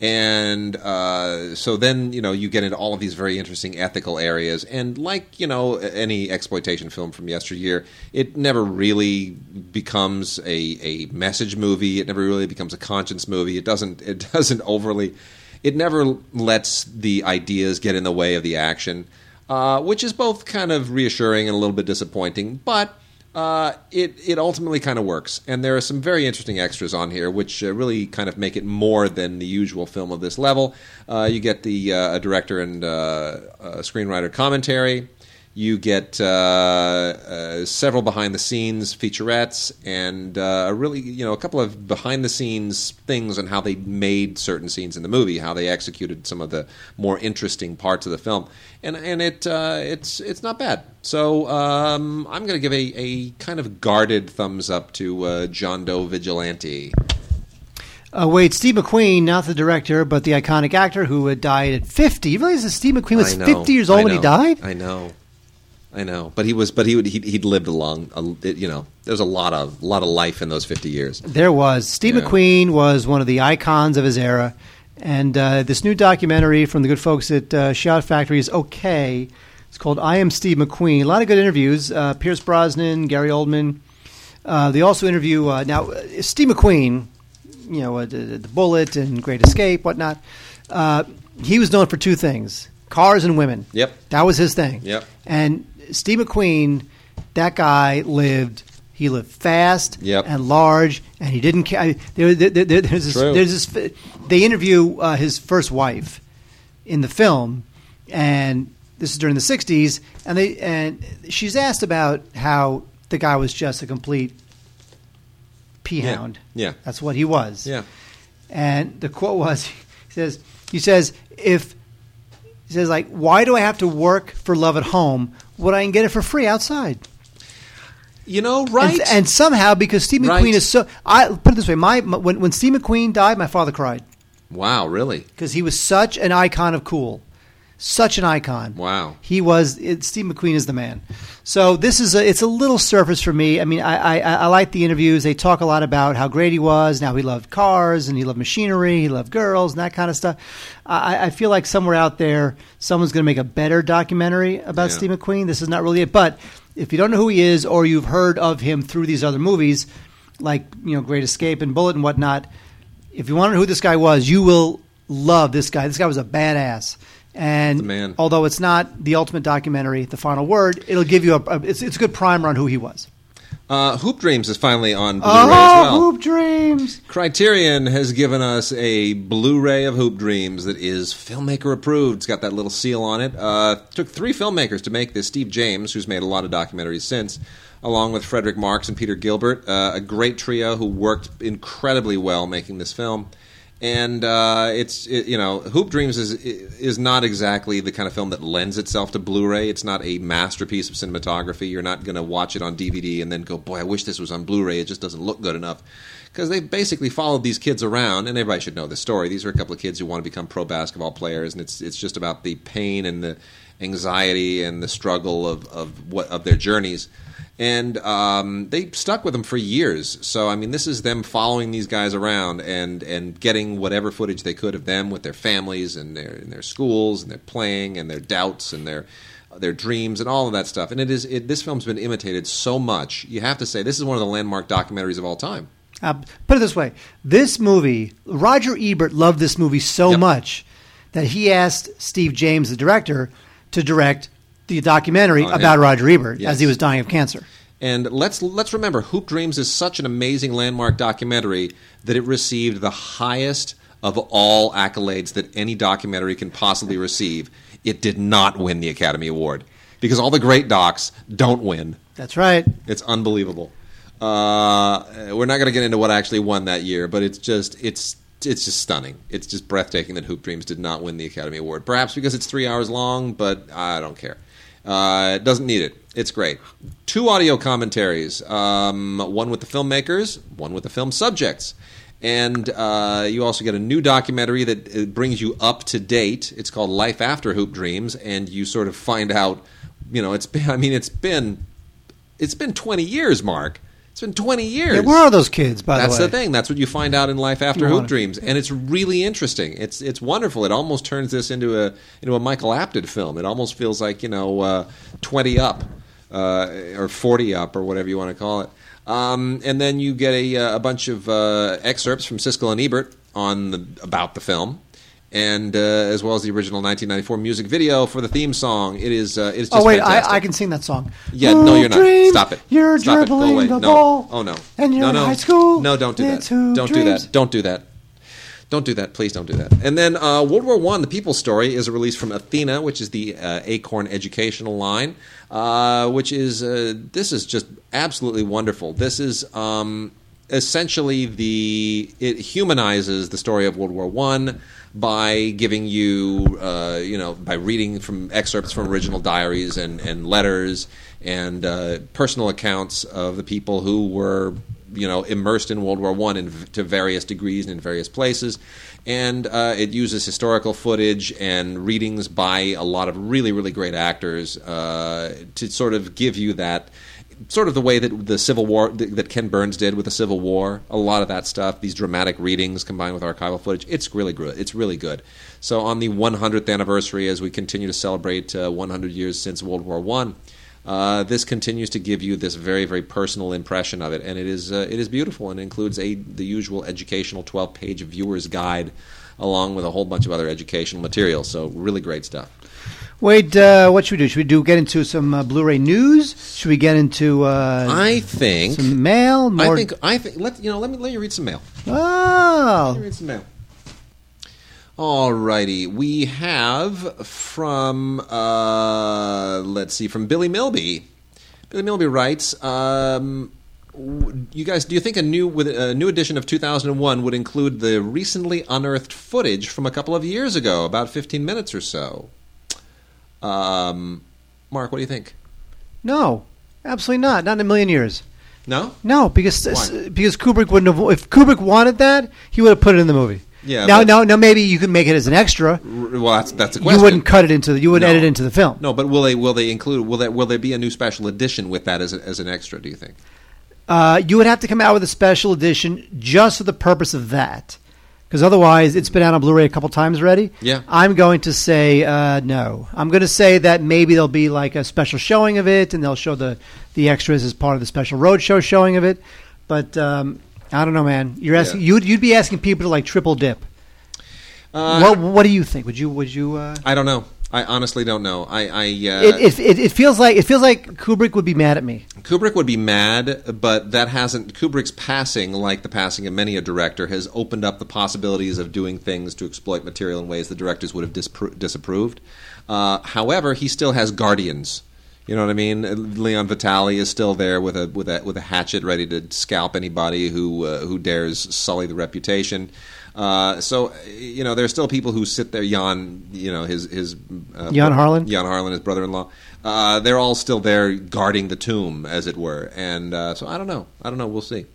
And uh, so then you know you get into all of these very interesting ethical areas. And like you know any exploitation film from yesteryear it never really becomes a, a message movie. It never really becomes a conscience movie. It doesn't it doesn't overly it never lets the ideas get in the way of the action uh, which is both kind of reassuring and a little bit disappointing but uh, it it ultimately kind of works, and there are some very interesting extras on here, which uh, really kind of make it more than the usual film of this level. Uh, you get the uh, director and uh, screenwriter commentary. You get uh, uh, several behind the scenes featurettes and uh, a really you know a couple of behind the scenes things on how they made certain scenes in the movie, how they executed some of the more interesting parts of the film, and and it uh, it's it's not bad. So um, I'm going to give a, a kind of guarded thumbs up to uh, John Doe Vigilante. Uh, wait, Steve McQueen, not the director, but the iconic actor who had died at 50. You realize that Steve McQueen was know, 50 years old when he died? I know, I know, but he was, but he would, he'd, he'd lived a long, a, you know, there was a lot of, lot of life in those 50 years. There was. Steve Yeah. McQueen was one of the icons of his era. And uh, this new documentary from the good folks at uh, Shout Factory is okay. It's called I Am Steve McQueen. A lot of good interviews. Uh, Pierce Brosnan, Gary Oldman. Uh, they also interview, uh, now, uh, Steve McQueen, you know, uh, the, the Bullitt and Great Escape, whatnot. Uh, he was known for two things cars and women. Yep. That was his thing. Yep. And Steve McQueen, that guy lived. He lived fast Yep. and large, and he didn't care. There, there, there, there's this. There's this. They interview uh, his first wife in the film, and this is during the '60s, and they and she's asked about how the guy was just a complete pea Yeah. hound. Yeah. That's what he was. Yeah. And the quote was, he says, he says, if he says like, why do I have to work for love at home when I get it for free outside? You know, right? And, and somehow, because Steve McQueen Right. is so, I put it this way: my, my when when Steve McQueen died, my father cried wow, really? because he was such an icon of cool, such an icon. Wow. He was it, Steve McQueen is the man. So this is a it's a little surface for me. I mean, I, I I like the interviews. They talk a lot about how great he was. Now he loved cars and he loved machinery. He loved girls and that kind of stuff. I, I feel like somewhere out there, someone's going to make a better documentary about Yeah. Steve McQueen. This is not really it. But if you don't know who he is or you've heard of him through these other movies, like you know Great Escape and Bullitt and whatnot, if you want to know who this guy was, you will love this guy. This guy was a badass. And although it's not the ultimate documentary, the final word, it'll give you a, a it's, it's a good primer on who he was. Uh, Hoop Dreams is finally on Blu-ray as well. Oh, Hoop Dreams. Criterion has given us a Blu-ray of Hoop Dreams that is filmmaker approved. It's got that little seal on it. Uh, took three filmmakers to make this. Steve James, who's made a lot of documentaries since, along with Frederick Marx and Peter Gilbert, uh, a great trio who worked incredibly well making this film. And uh, it's it, you know Hoop Dreams is is not exactly the kind of film that lends itself to Blu-ray. It's not a masterpiece of cinematography. You're not going to watch it on DVD and then go, boy, I wish this was on Blu-ray. It just doesn't look good enough because they basically followed these kids around, and everybody should know the story. These are a couple of kids who want to become pro basketball players, and it's it's just about the pain and the anxiety and the struggle of of what of their journeys. And um, they stuck with them for years. So I mean, this is them following these guys around and and getting whatever footage they could of them with their families and their and their schools and their playing and their doubts and their their dreams and all of that stuff. And it is it, this film's been imitated so much. You have to say this is one of the landmark documentaries of all time. Uh, put it this way: this movie, Roger Ebert loved this movie so Yep. much that he asked Steve James, the director, to direct the documentary On him. about Roger Ebert Yes. as he was dying of cancer. And let's let's remember, Hoop Dreams is such an amazing landmark documentary that it received the highest of all accolades that any documentary can possibly receive. It did not win the Academy Award because all the great docs don't win. That's right. It's unbelievable. Uh, we're not going to get into what actually won that year, but it's just it's it's just stunning. It's just breathtaking that Hoop Dreams did not win the Academy Award. Perhaps because it's three hours long, but I don't care. Uh, it doesn't need it. It's great. Two audio commentaries. Um, one with the filmmakers, one with the film subjects. And uh, you also get a new documentary that uh, brings you up to date. It's called Life After Hoop Dreams, and you sort of find out. You know, it's been. I mean, it's been. It's been twenty years, Mark. It's been twenty years. Yeah, where are those kids, by That's the way? That's the thing. That's what you find out in Life After Hoop. Dreams, and it's really interesting. It's it's wonderful. It almost turns this into a into a Michael Apted film. It almost feels like you know uh, twenty up uh, or forty up or whatever you want to call it. Um, and then you get a, uh, a bunch of uh, excerpts from Siskel and Ebert on the, about the film. And uh, as well as the original 1994 music video for the theme song, it is uh, it's just Oh wait, fantastic. I, I can sing that song. Yeah, no, you're not. Dreams, Stop it. You're Stop it. Dribbling away. the no. ball. Oh no. And you're no, in no. high school. No, don't do that. Don't do that. Don't do that. Don't do that. Please don't do that. And then uh, World War One: The People's Story is a release from Athena, which is the uh, Acorn educational line, uh, which is uh, this is just absolutely wonderful. This is um, essentially the it humanizes the story of World War One by giving you, uh, you know, by reading from excerpts from original diaries and, and letters and uh, personal accounts of the people who were, you know, immersed in World War One to various degrees and in various places. And uh, it uses historical footage and readings by a lot of really, really great actors uh, to sort of give you that sort of the way that the Civil War that Ken Burns did with the Civil War, a lot of that stuff, these dramatic readings combined with archival footage, it's really good. It's really good. So on the 100th anniversary, as we continue to celebrate uh, 100 years since World War One, uh, this continues to give you this very, very personal impression of it, and it is uh, it is beautiful and includes a the usual educational 12-page viewer's guide, along with a whole bunch of other educational material. So really great stuff. Wait, uh, what should we do? Should we do get into some uh, Blu-ray news? Should we get into uh, I think. some mail? More... I think I think let you know. Let me let you read some mail. Let me Oh, read some mail. All righty, we have from uh, let's see from Billy Milby. Billy Milby writes, um, "You guys, do you think a new with a new edition of 2001 would include the recently unearthed footage from a couple of years ago, about 15 minutes or so?" Um, Mark, what do you think? no, absolutely not. Not in a million years. No. No, because Why? because Kubrick wouldn't have. If Kubrick wanted that, he would have put it in the movie. Yeah, Now, now, now, maybe you could make it as an extra. Well, that's that's a question. You wouldn't cut it into. the You wouldn't No. edit it into the film. No, but will they will they include will there will there be a new special edition with that as a, as an extra? Do you think? Uh, you would have to come out with a special edition just for the purpose of that. Because otherwise, it's been out on Blu-ray a couple times already. Yeah. I'm going to say uh, no. I'm going to say that maybe there'll be like a special showing of it, and they'll show the the extras as part of the special roadshow showing of it. But um, I don't know, man. You're asking Yeah. you'd you'd be asking people to like triple dip. what What do you think? Would you Would you? Uh, I don't know. I honestly don't know. I, I uh, it, it, it, feels like it feels like Kubrick would be mad at me. Kubrick would be mad, but that hasn't. Kubrick's passing, like the passing of many a director, has opened up the possibilities of doing things to exploit material in ways the directors would have dispro- disapproved. Uh, however, he still has guardians. You know what I mean? Leon Vitali is still there with a with a with a hatchet, ready to scalp anybody who uh, who dares sully the reputation. Uh, so you know, there's still people who sit there. Jan, you know, his his uh, Jan Harlan? Jan Harlan, his brother-in-law. Uh, they're all still there guarding the tomb, as it were. And uh, so I don't know. I don't know. We'll see.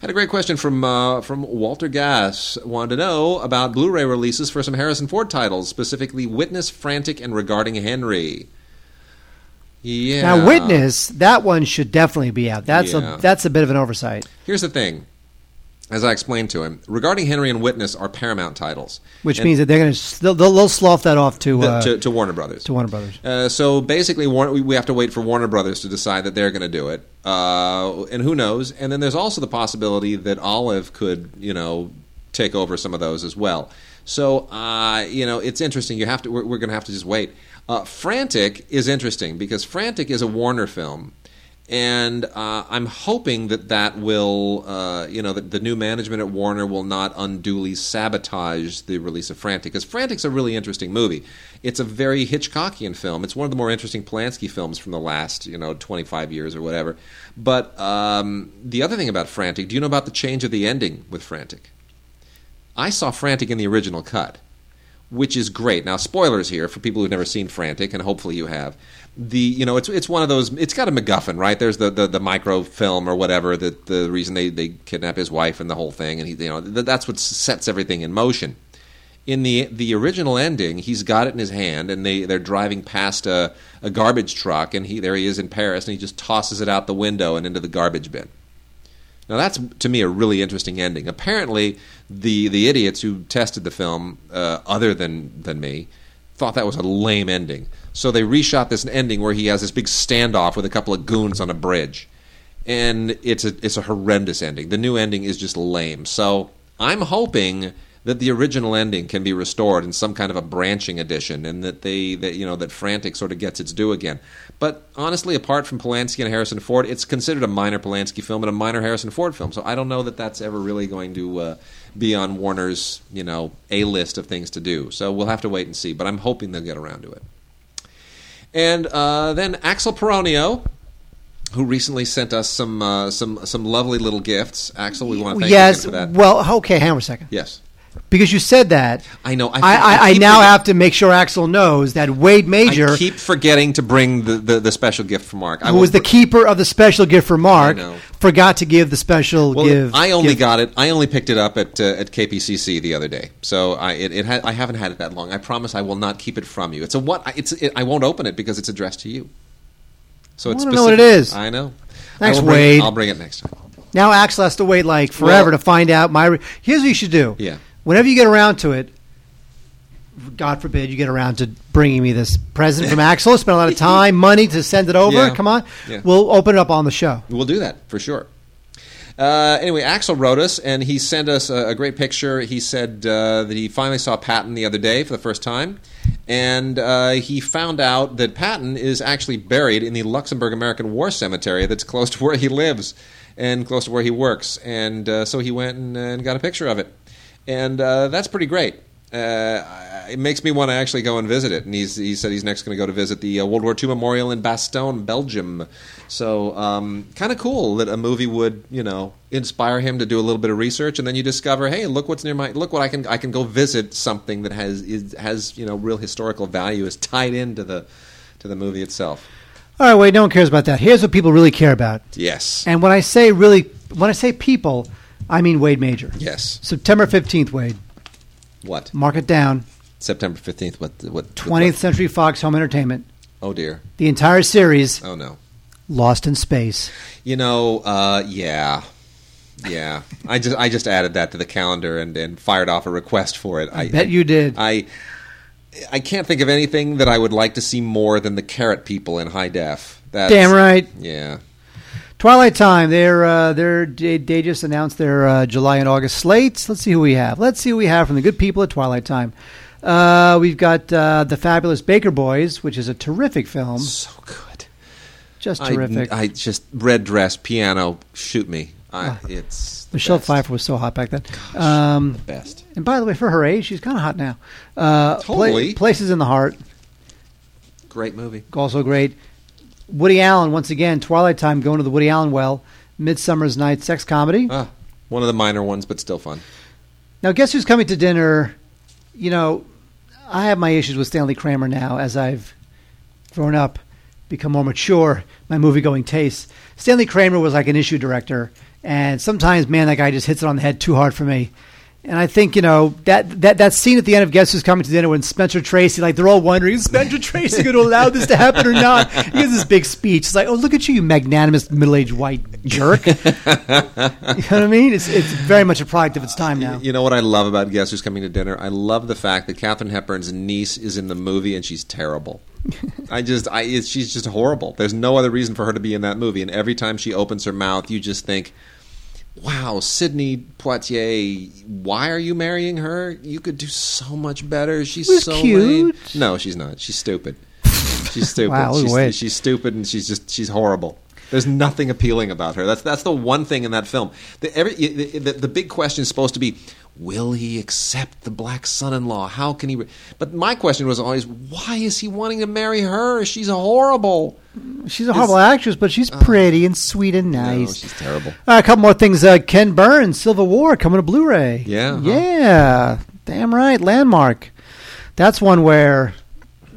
Had a great question from uh, from Walter Gass. Wanted to know about Blu-ray releases for some Harrison Ford titles, specifically Witness, Frantic, and Regarding Henry. Yeah. Now, Witness, that one should definitely be out. That's Yeah. a that's a bit of an oversight. Here's the thing. As I explained to him, regarding Henry and Witness are Paramount titles, Which And- means that they're going to they'll, they'll slough that off to uh, to, to Warner Brothers. to Warner Brothers. Uh, so basically, Warner, we- we have to wait for Warner Brothers to decide that they're going to do it, uh, and who knows? And then there's also the possibility that Olive could, you know, take over some of those as well. So uh, you know, it's interesting. You have to. We're, we're going to have to just wait. Uh, Frantic is interesting because Frantic is a Warner film. And uh, I'm hoping that that will, uh, you know, that the new management at Warner will not unduly sabotage the release of Frantic, because Frantic's a really interesting movie. It's a very Hitchcockian film. It's one of the more interesting Polanski films from the last, you know, 25 years or whatever. But um, the other thing about Frantic, do you know about the change of the ending with Frantic? I saw Frantic in the original cut which is great. Now, spoilers here for people who've never seen Frantic, and hopefully you have. The you know it's it's one of those. It's got a MacGuffin, right? There's the the, the microfilm or whatever that the reason they they kidnap his wife and the whole thing, and he you know th- that's what sets everything in motion. In the the original ending, he's got it in his hand, and they they're driving past a, a garbage truck, and he there he is in Paris, and he just tosses it out the window and into the garbage bin. Now that's to me a really interesting ending. Apparently, the the idiots who tested the film, uh, other than than me, thought that was a lame ending. So they reshot this ending where he has this big standoff with a couple of goons on a bridge, and it's a it's a horrendous ending. The new ending is just lame. So I'm hoping that the original ending can be restored in some kind of a branching edition, and that they that you know that Frantic sort of gets its due again. But honestly, apart from Polanski and Harrison Ford, it's considered a minor Polanski film and a minor Harrison Ford film. So I don't know that that's ever really going to uh, be on Warner's you know a list of things to do. So we'll have to wait and see. But I'm hoping they'll get around to it. And uh, then Axel Peronio, who recently sent us some uh, some some lovely little gifts. Axel, we want to thank yes. you for that. Well, okay. Hang on a second. Yes. Because you said that, I know. I I, I, I I now have to make sure Axel knows that Wade Major, I keep forgetting to bring the, the, the special gift for Mark. I was the keeper of the special gift for Mark, I forgot to give the special Well, give. I only give- got it. I only picked it up at uh, at KPCC the other day. So I it, it ha- I haven't had it that long. I promise I will not keep it from you. It's a what? It's it, I won't open it because it's addressed to you. So I it's wanna know what it is. I know. Thanks, I will bring it- Wade. I'll bring it next time. Now Axel has to wait like forever Well- to find out my. Re- Here's what you should do. Yeah. Whenever you get around to it, God forbid you get around to bringing me this present from Axel. Spend a lot of time, money to send it over. Yeah. Come on, Yeah. we'll open it up on the show. We'll do that for sure. Uh, anyway, Axel wrote us, and he sent us a, a great picture. He said uh, that he finally saw Patton the other day for the first time, and uh, he found out that Patton is actually buried in the Luxembourg American War Cemetery that's close to where he lives and close to where he works. And uh, so he went and, and got a picture of it, and uh, that's pretty great. Uh, it makes me want to actually go and visit it. And he's, he said he's next going to go to visit the uh, World War II Memorial in Bastogne, Belgium. So um, kind of cool that a movie would, you know, inspire him to do a little bit of research, and then you discover, hey, look what's near my, look what I can, I can go visit something that has is, has you know real historical value is tied into the to the movie itself. All right, wait, no one cares about that. Here's what people really care about. Yes, And when I say really, when I say people, I mean Wade Major. yes. September 15th, Wade. What Mark it down. September fifteenth? What what 20th Century Fox Home Entertainment. Oh dear. The entire series, Oh no. Lost in Space. You know, uh, yeah, yeah. I just I just added that to the calendar and, and fired off a request for it. I bet you did. I I can't think of anything that I would like to see more than the carrot people in high def. That's, Damn right. Yeah. Twilight Time. They're uh, they're they, they just announced their uh, July and August slates. Let's see who we have. Let's see who we have from the good people at Twilight Time. Uh, we've got uh, the fabulous Baker Boys, which is a terrific film, So good. just terrific. I, just red dress, piano, shoot me. I, Ah. it's the Michelle best. Pfeiffer was so hot back then. Um, The best. and by the way, for her age, she's kind of hot now. Uh, Pla- Places in the Heart, Great movie. also great. Woody Allen, once again, Twilight Time, going to the Woody Allen well. Midsummer's Night, sex comedy. Ah, one of the minor ones, but still fun. Now, guess who's coming to dinner? You know, I have my issues with Stanley Kramer now as I've grown up, become more mature, my movie going tastes. Stanley Kramer was like an issue director, and sometimes, man, that guy just hits it on the head too hard for me. And I think you know that that that scene at the end of Guess Who's Coming to Dinner when Spencer Tracy, like they're all wondering, is Spencer Tracy going to allow this to happen or not? He has this big speech. It's like, oh, look at you, you magnanimous middle-aged white jerk. you know what I mean? It's it's very much a product of its time now. You know what I love about Guess Who's Coming to Dinner? I love the fact that Katharine Hepburn's niece is in the movie and she's terrible. I just, I, it's, she's just horrible. There's no other reason for her to be in that movie. And every time she opens her mouth, you just think, wow, Sidney Poitier, why are you marrying her? You could do so much better. She's so cute. lame. No, she's not. She's stupid. She's stupid. Wow, she's, she's stupid and she's just she's horrible. There's nothing appealing about her. That's that's the one thing in that film. The, every, the, the, the big question is supposed to be, will he accept the black son-in-law? How can he? Re-? But my question was always, why is he wanting to marry her? She's horrible. She's a horrible actress, but she's pretty and sweet and No, nice. she's terrible. Uh, a couple more things. Uh, Ken Burns, Civil War, coming to Blu-ray. Yeah, huh? yeah, damn right. Landmark. That's one where,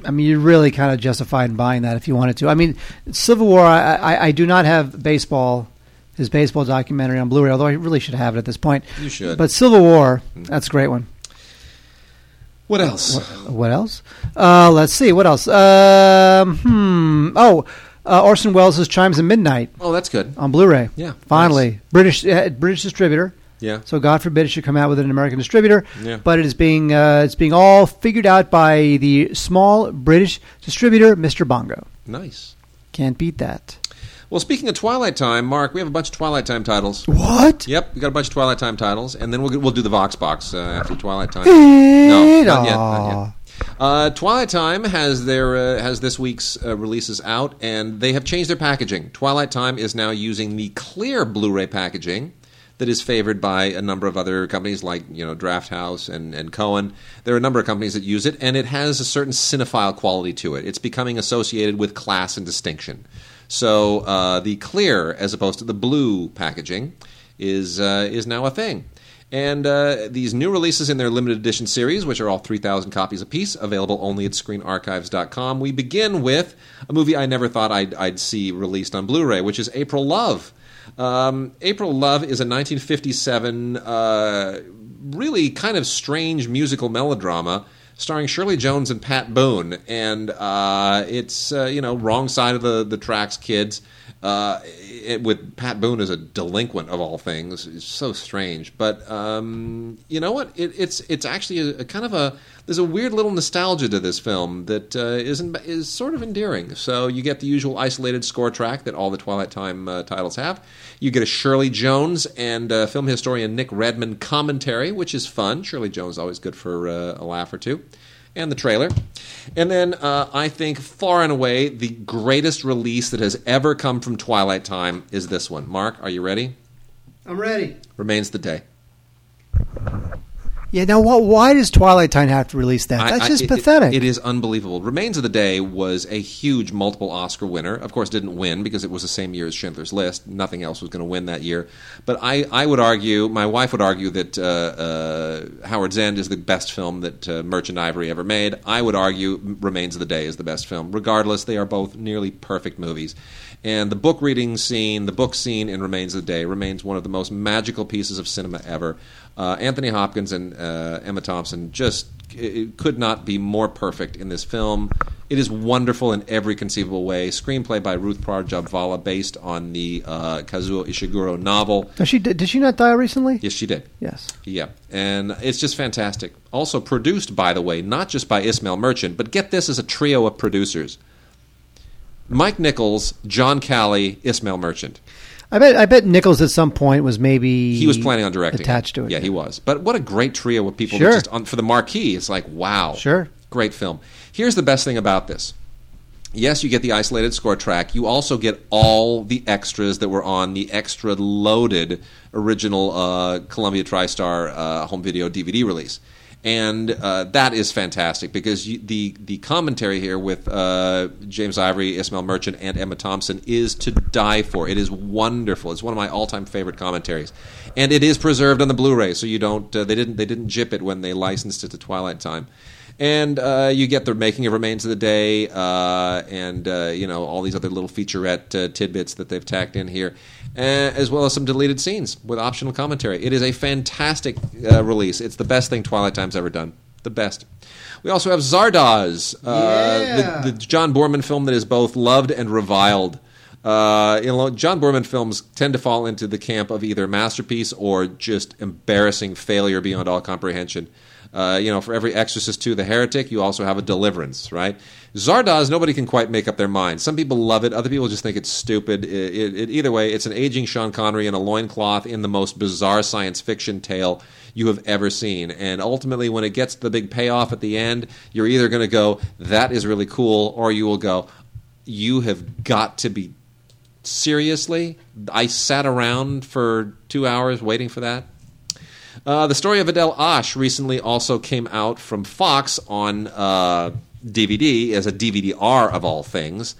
I mean, you're really kind of justified in buying that if you wanted to. I mean, Civil War. I, I, I do not have baseball, his baseball documentary on Blu-ray, although I really should have it at this point. You should. But Civil War, that's a great one. What else? What else? Uh, let's see. What else? Um, hmm. Oh, uh, Orson Welles' Chimes of Midnight Oh, that's good. on Blu-ray. Yeah, finally, British uh, British distributor. Yeah. So God forbid it should come out with an American distributor. Yeah. But it is being uh, it's being all figured out by the small British distributor, Mr. Bongo. Nice. Can't beat that. Well, speaking of Twilight Time, Mark, we have a bunch of Twilight Time titles. What? Yep, we got a bunch of Twilight Time titles, and then we'll we'll do the Vox box uh, after Twilight Time. No, not yet. Not yet. Uh, Twilight Time has their uh, has this week's uh, releases out, and they have changed their packaging. Twilight Time is now using the clear Blu-ray packaging that is favored by a number of other companies like you know Drafthouse and and Cohen. There are a number of companies that use it, and it has a certain cinephile quality to it. It's becoming associated with class and distinction. So uh, the clear, as opposed to the blue packaging, is uh, is now a thing. And uh, these new releases in their limited edition series, which are all 3,000 copies apiece, available only at screenarchives.com. We begin with a movie I never thought I'd, I'd see released on Blu ray, which is April Love. Um, April Love is a 1957, uh, really kind of strange musical melodrama starring Shirley Jones and Pat Boone. And uh, it's, uh, you know, wrong side of the, the tracks, kids uh, it, with Pat Boone as a delinquent of all things. It's so strange, but um, you know what? It, it's it's actually a, a kind of a there's a weird little nostalgia to this film that uh, isn't is sort of endearing. So you get the usual isolated score track that all the Twilight Time uh, titles have. You get a Shirley Jones and uh, film historian Nick Redman commentary, which is fun. Shirley Jones always good for uh, a laugh or two and the trailer. And then uh, I think far and away the greatest release that has ever come from Twilight Time is this one. Mark, are you ready? I'm ready. Remains the Day. Yeah. Now, what, why does Twilight Time have to release that? That's I- just it- pathetic. it is unbelievable. Remains of the Day was a huge multiple Oscar winner. Of course, didn't win because it was the same year as Schindler's List. Nothing else was going to win that year. But I, I would argue, my wife would argue that uh, uh, Howard's End is the best film that uh, Merchant Ivory ever made. I would argue Remains of the Day is the best film. Regardless, they are both nearly perfect movies. And the book reading scene, the book scene in Remains of the Day, remains one of the most magical pieces of cinema ever. Uh, Anthony Hopkins and uh, Emma Thompson just it could not be more perfect in this film. It is wonderful in every conceivable way. Screenplay by Ruth Prawer Jhabvala, based on the uh, Kazuo Ishiguro novel. Does she, did she not die recently? Yes, she did. Yes. Yeah, and it's just fantastic. Also produced, by the way, not just by Ismail Merchant, but get this as a trio of producers: Mike Nichols, John Calley, Ismail Merchant. I bet. I bet Nichols at some point was maybe He was planning on directing. attached to it. Yeah, he was. But what a great trio of people Sure. just on, for the marquee. It's like wow, Sure. great film. Here's the best thing about this. Yes, you get the isolated score track. You also get all the extras that were on the extra loaded original uh, Columbia TriStar uh, home video DVD release. And uh, that is fantastic because you, the the commentary here with uh, James Ivory, Ismail Merchant, and Emma Thompson is to die for. It is wonderful. It's one of my all time favorite commentaries, and it is preserved on the Blu-ray, so you don't uh, they didn't they didn't jip it when they licensed it to Twilight Time and uh, you get the making of Remains of the Day, uh, and uh, you know all these other little featurette uh, tidbits that they've tacked in here, uh, as well as some deleted scenes with optional commentary. It is a fantastic uh, release. It's the best thing Twilight Time's ever done. The best. We also have Zardoz, uh, Yeah. the, the John Boorman film that is both loved and reviled. Uh, you know, John Boorman films tend to fall into the camp of either masterpiece or just embarrassing failure beyond all comprehension. Uh, you know, for every Exorcist 2, The Heretic, you also have a Deliverance, right? Zardoz, nobody can quite make up their mind. Some people love it, other people just think it's stupid. It, it, it- either way, it's an aging Sean Connery in a loincloth in the most bizarre science fiction tale you have ever seen. And ultimately, when it gets to the big payoff at the end, you're either going to go, that is really cool, or you will go, you have got to be seriously. I sat around for two hours waiting for that. Uh, the story of Adele H recently also came out from Fox on uh, DVD as a DVD-R of all things.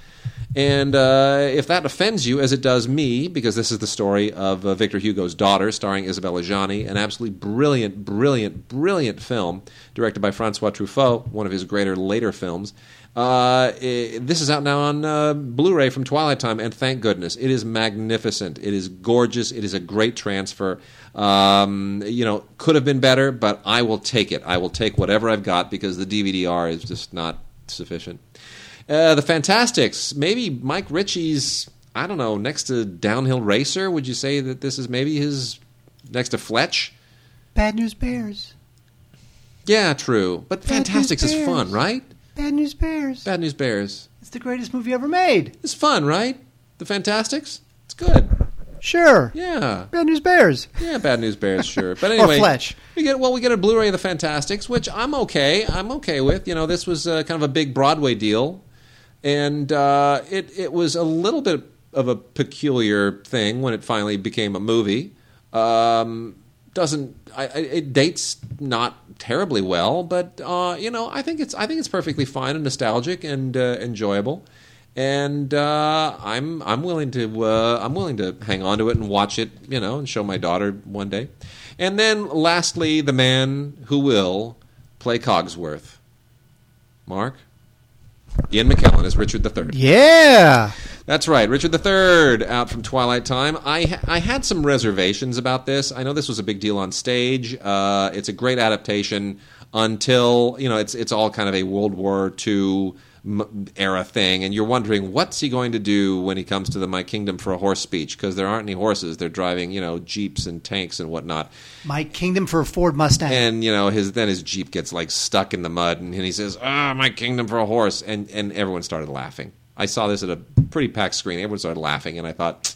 And uh, if that offends you, as it does me, because this is the story of uh, Victor Hugo's daughter, starring Isabelle Adjani, an absolutely brilliant, brilliant, brilliant film directed by Francois Truffaut, one of his greater later films. Uh, i this is out now on uh, Blu-ray from Twilight Time, and thank goodness, it is magnificent. It is gorgeous. It is a great transfer. Um, you know, could have been better, but I will take it. I will take whatever I've got because the DVD-R is just not sufficient. Uh, the Fantasticks, maybe Mike Ritchie's. I don't know. Next to Downhill Racer, would you say that this is maybe his next to Fletch? Bad News Bears. Yeah, true. But Bad Fantasticks is fun, right? Bad News Bears. Bad News Bears. It's the greatest movie ever made. It's fun, right? The Fantasticks. It's good. Sure. Yeah. Bad News Bears. Yeah, Bad News Bears, sure. But anyway, or Fletch. We get well, we get a Blu-ray of the Fantasticks, which I'm okay. I'm okay with. You know, this was uh, kind of a big Broadway deal, and uh, it it was a little bit of a peculiar thing when it finally became a movie. Um, doesn't I, it dates not terribly well, but uh, you know, I think it's I think it's perfectly fine and nostalgic and uh, enjoyable. And uh, I'm I'm willing to uh, I'm willing to hang on to it and watch it, you know, and show my daughter one day. And then lastly, the man who will play Cogsworth, Mark Ian McKellen is Richard III. Yeah. That's right, Richard III, out from Twilight Time. I ha- I had some reservations about this. I know this was a big deal on stage. Uh, it's a great adaptation until you know it's it's all kind of a World War II era thing, and you're wondering what's he going to do when he comes to the My Kingdom for a Horse speech because there aren't any horses. They're driving you know jeeps and tanks and whatnot. My Kingdom for a Ford Mustang. And you know his then his jeep gets like stuck in the mud, and, and he says, "Ah, my kingdom for a horse," and and everyone started laughing. I saw this at a pretty packed screen. Everyone started laughing, and I thought,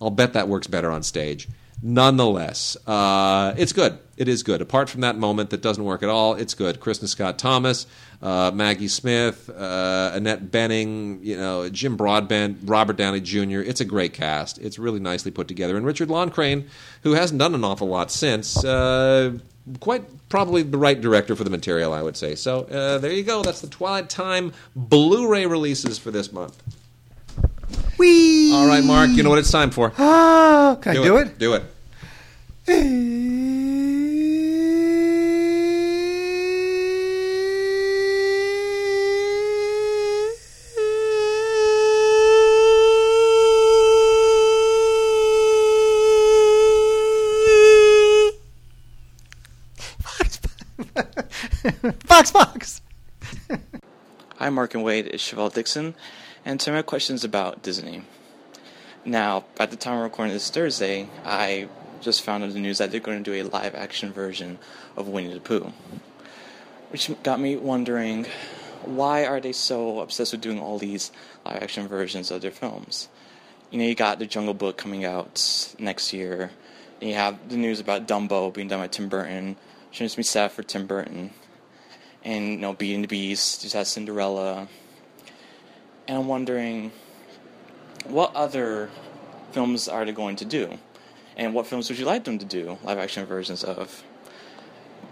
I'll bet that works better on stage. Nonetheless, uh, it's good. It is good. Apart from that moment that doesn't work at all, it's good. Kristin Scott Thomas, uh, Maggie Smith, uh, Annette Bening, you know, Jim Broadbent, Robert Downey Jr. It's a great cast. It's really nicely put together. And Richard Loncraine, who hasn't done an awful lot since, uh, quite probably the right director for the material, I would say. So uh, there you go. That's the Twilight Time Blu-ray releases for this month. Wee. All right, Mark. You know what it's time for. Ah, can I do it? Do it. Mark and Wade. is Chevelle Dixon, and to my questions about Disney. Now, at the time of recording this Thursday, I just found out the news that they're going to do a live action version of Winnie the Pooh, which got me wondering why are they so obsessed with doing all these live action versions of their films? You know, you got the Jungle Book coming out next year. And you have the news about Dumbo being done by Tim Burton. Makes me sad for Tim Burton. And you know, Beauty and the Beast just has Cinderella. And I'm wondering, what other films are they going to do? And what films would you like them to do live action versions of?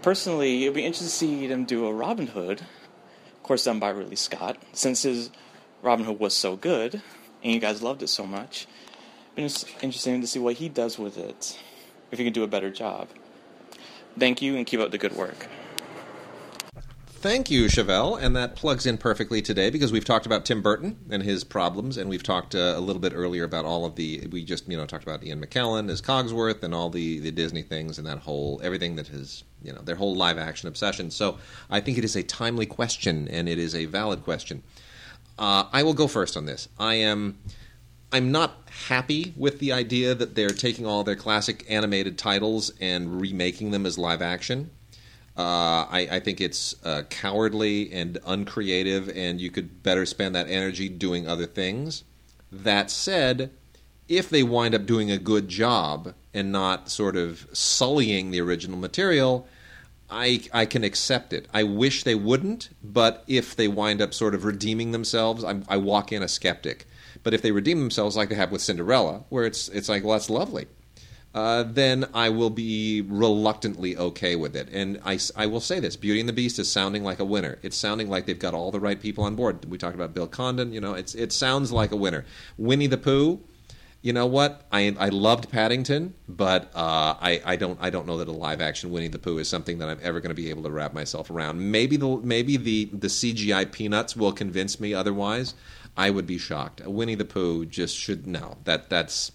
Personally, it'd be interesting to see them do a Robin Hood, of course, done by Ridley Scott, since his Robin Hood was so good and you guys loved it so much. It's interesting to see what he does with it, if he can do a better job. Thank you and keep up the good work. Thank you, Chevelle, and that plugs in perfectly today because we've talked about Tim Burton and his problems, and we've talked uh, a little bit earlier about all of the. We just you know talked about Ian McKellen as Cogsworth and all the the Disney things and that whole everything that has you know their whole live action obsession. So I think it is a timely question and it is a valid question. Uh, I will go first on this. I am. I'm not happy with the idea that they're taking all their classic animated titles and remaking them as live action. Uh, I, I, think it's uh, cowardly and uncreative, and you could better spend that energy doing other things. That said, if they wind up doing a good job and not sort of sullying the original material, I, I can accept it. I wish they wouldn't, but if they wind up sort of redeeming themselves, I, I walk in a skeptic. But if they redeem themselves, like they have with Cinderella, where it's it's like, well, that's lovely uh, then I will be reluctantly okay with it. And I, I will say this Beauty and the Beast is sounding like a winner. It's sounding like they've got all the right people on board. We talked about Bill Condon, you know, it's, it sounds like a winner. Winnie the Pooh, you know what? I, I loved Paddington, but uh, I, I, don't, I don't know that a live action Winnie the Pooh is something that I'm ever going to be able to wrap myself around. Maybe the, maybe the, the CGI peanuts will convince me otherwise. I would be shocked. Winnie the Pooh just should, no, that, that's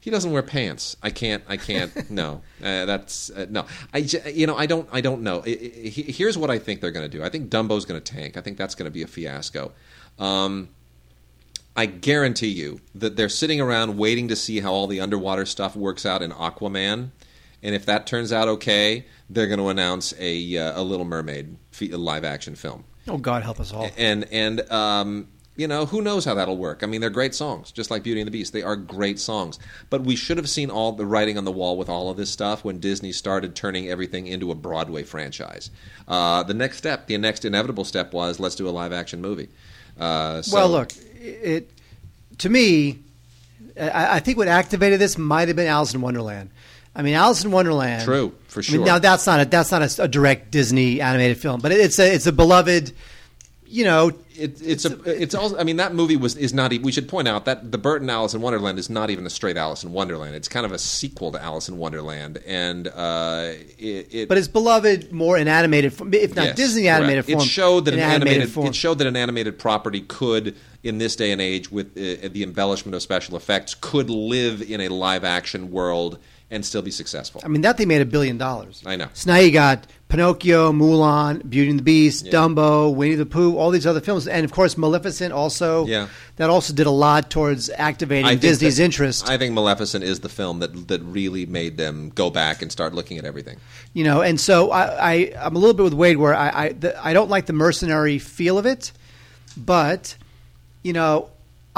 he doesn't wear pants. I can't. I can't. no, uh, that's uh, no. I you know I don't. I don't know. It, it, here's what I think they're going to do. I think Dumbo's going to tank. I think that's going to be a fiasco. Um, I guarantee you that they're sitting around waiting to see how all the underwater stuff works out in Aquaman, and if that turns out okay, they're going to announce a uh, a Little Mermaid live action film. Oh God, help us all! And and um, you know, who knows how that'll work? I mean, they're great songs, just like Beauty and the Beast. They are great songs. But we should have seen all the writing on the wall with all of this stuff when Disney started turning everything into a Broadway franchise. Uh, the next step, the next inevitable step was let's do a live action movie. Uh, so, well, look, it to me, I, I, think what activated this might have been Alice in Wonderland. I mean, Alice in Wonderland. True, for sure. I mean, now that's not a that's not a, a direct Disney animated film, but it's a it's a beloved you know, it, it's, it's a, it's also. I mean, that movie was is not. We should point out that the Burton Alice in Wonderland is not even a straight Alice in Wonderland. It's kind of a sequel to Alice in Wonderland, and uh, it, it, But it's beloved more in animated, if not yes, Disney animated correct. form. It showed that an animated, animated form. it showed that an animated property could, in this day and age, with uh, the embellishment of special effects, could live in a live action world and still be successful. I mean, that thing made a billion dollars. I know. So now you got Pinocchio, Mulan, Beauty and the Beast, yeah. Dumbo, Winnie the Pooh, all these other films, and of course Maleficent also. Yeah. That also did a lot towards activating Disney's that, interest. I think Maleficent is the film that that really made them go back and start looking at everything. You know, and so I, I am a little bit with Wade where I I, the, I don't like the mercenary feel of it, but you know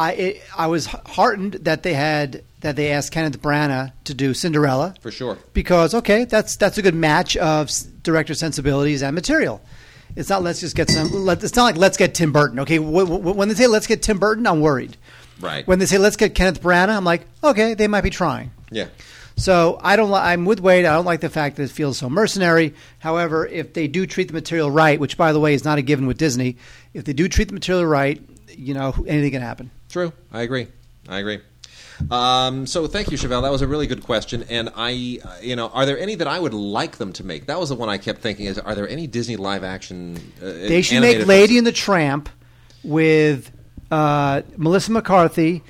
I it, I was heartened that they had that they asked Kenneth Branagh to do Cinderella for sure because okay that's that's a good match of director sensibilities and material. It's not let's just get some. It's not like let's get Tim Burton. Okay, when they say let's get Tim Burton, I'm worried. Right. When they say let's get Kenneth Branagh, I'm like okay, they might be trying. Yeah. So I don't. I'm with Wade. I don't like the fact that it feels so mercenary. However, if they do treat the material right, which by the way is not a given with Disney, if they do treat the material right, you know anything can happen. True. I agree. I agree. Um, so thank you, Chevelle. That was a really good question. And I, you know, are there any that I would like them to make? That was the one I kept thinking: is are there any Disney live action? Uh, they should make Lady and the Tramp with uh, Melissa McCarthy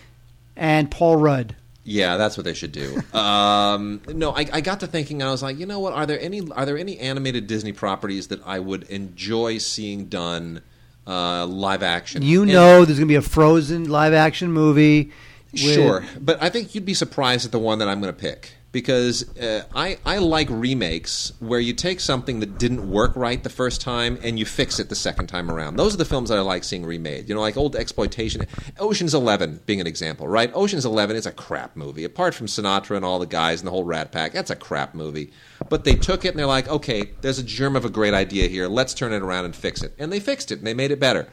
and Paul Rudd. Yeah, that's what they should do. um, no, I, I, got to thinking. I was like, you know what? Are there any are there any animated Disney properties that I would enjoy seeing done? Uh, live action. You and, know, there's going to be a Frozen live action movie. With, sure, but I think you'd be surprised at the one that I'm going to pick. Because uh, I I like remakes where you take something that didn't work right the first time and you fix it the second time around. Those are the films that I like seeing remade. You know, like old exploitation. Ocean's Eleven being an example, right? Ocean's Eleven is a crap movie. Apart from Sinatra and all the guys and the whole Rat Pack, that's a crap movie. But they took it and they're like, okay, there's a germ of a great idea here. Let's turn it around and fix it. And they fixed it and they made it better.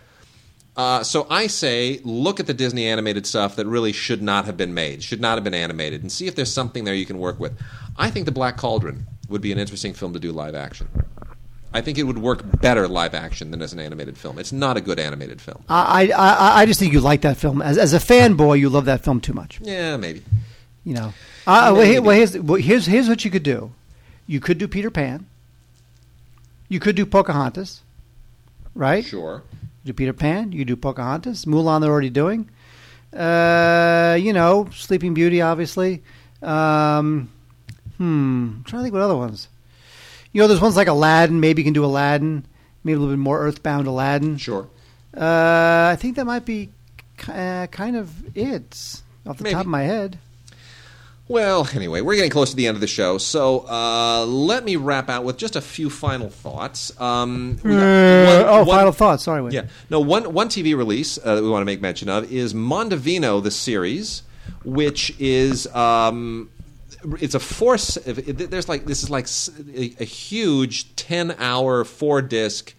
Uh, so I say, look at the Disney animated stuff that really should not have been made, should not have been animated, and see if there's something there you can work with. I think The Black Cauldron would be an interesting film to do live action. I think it would work better live action than as an animated film. It's not a good animated film. I, I, I just think you like that film as, as a fanboy. You love that film too much. Yeah, maybe. You know. Uh, well, here, well, here's well, here's here's what you could do. You could do Peter Pan. You could do Pocahontas, right? Sure. Do Peter Pan. You do Pocahontas. Mulan, they're already doing. Uh, you know, Sleeping Beauty, obviously. Um, hmm. I'm trying to think what other ones. You know, there's ones like Aladdin. Maybe you can do Aladdin. Maybe a little bit more earthbound Aladdin. Sure. Uh, I think that might be uh, kind of it off the Maybe. top of my head. Well, anyway, we're getting close to the end of the show, so uh, let me wrap out with just a few final thoughts. Um, Uh, one- oh, one- final thoughts. Sorry, Wayne. Yeah. No, one one TV release uh, that we want to make mention of is Mondovino, the series, which is um, it's a force. There's like this is like a huge ten hour four disc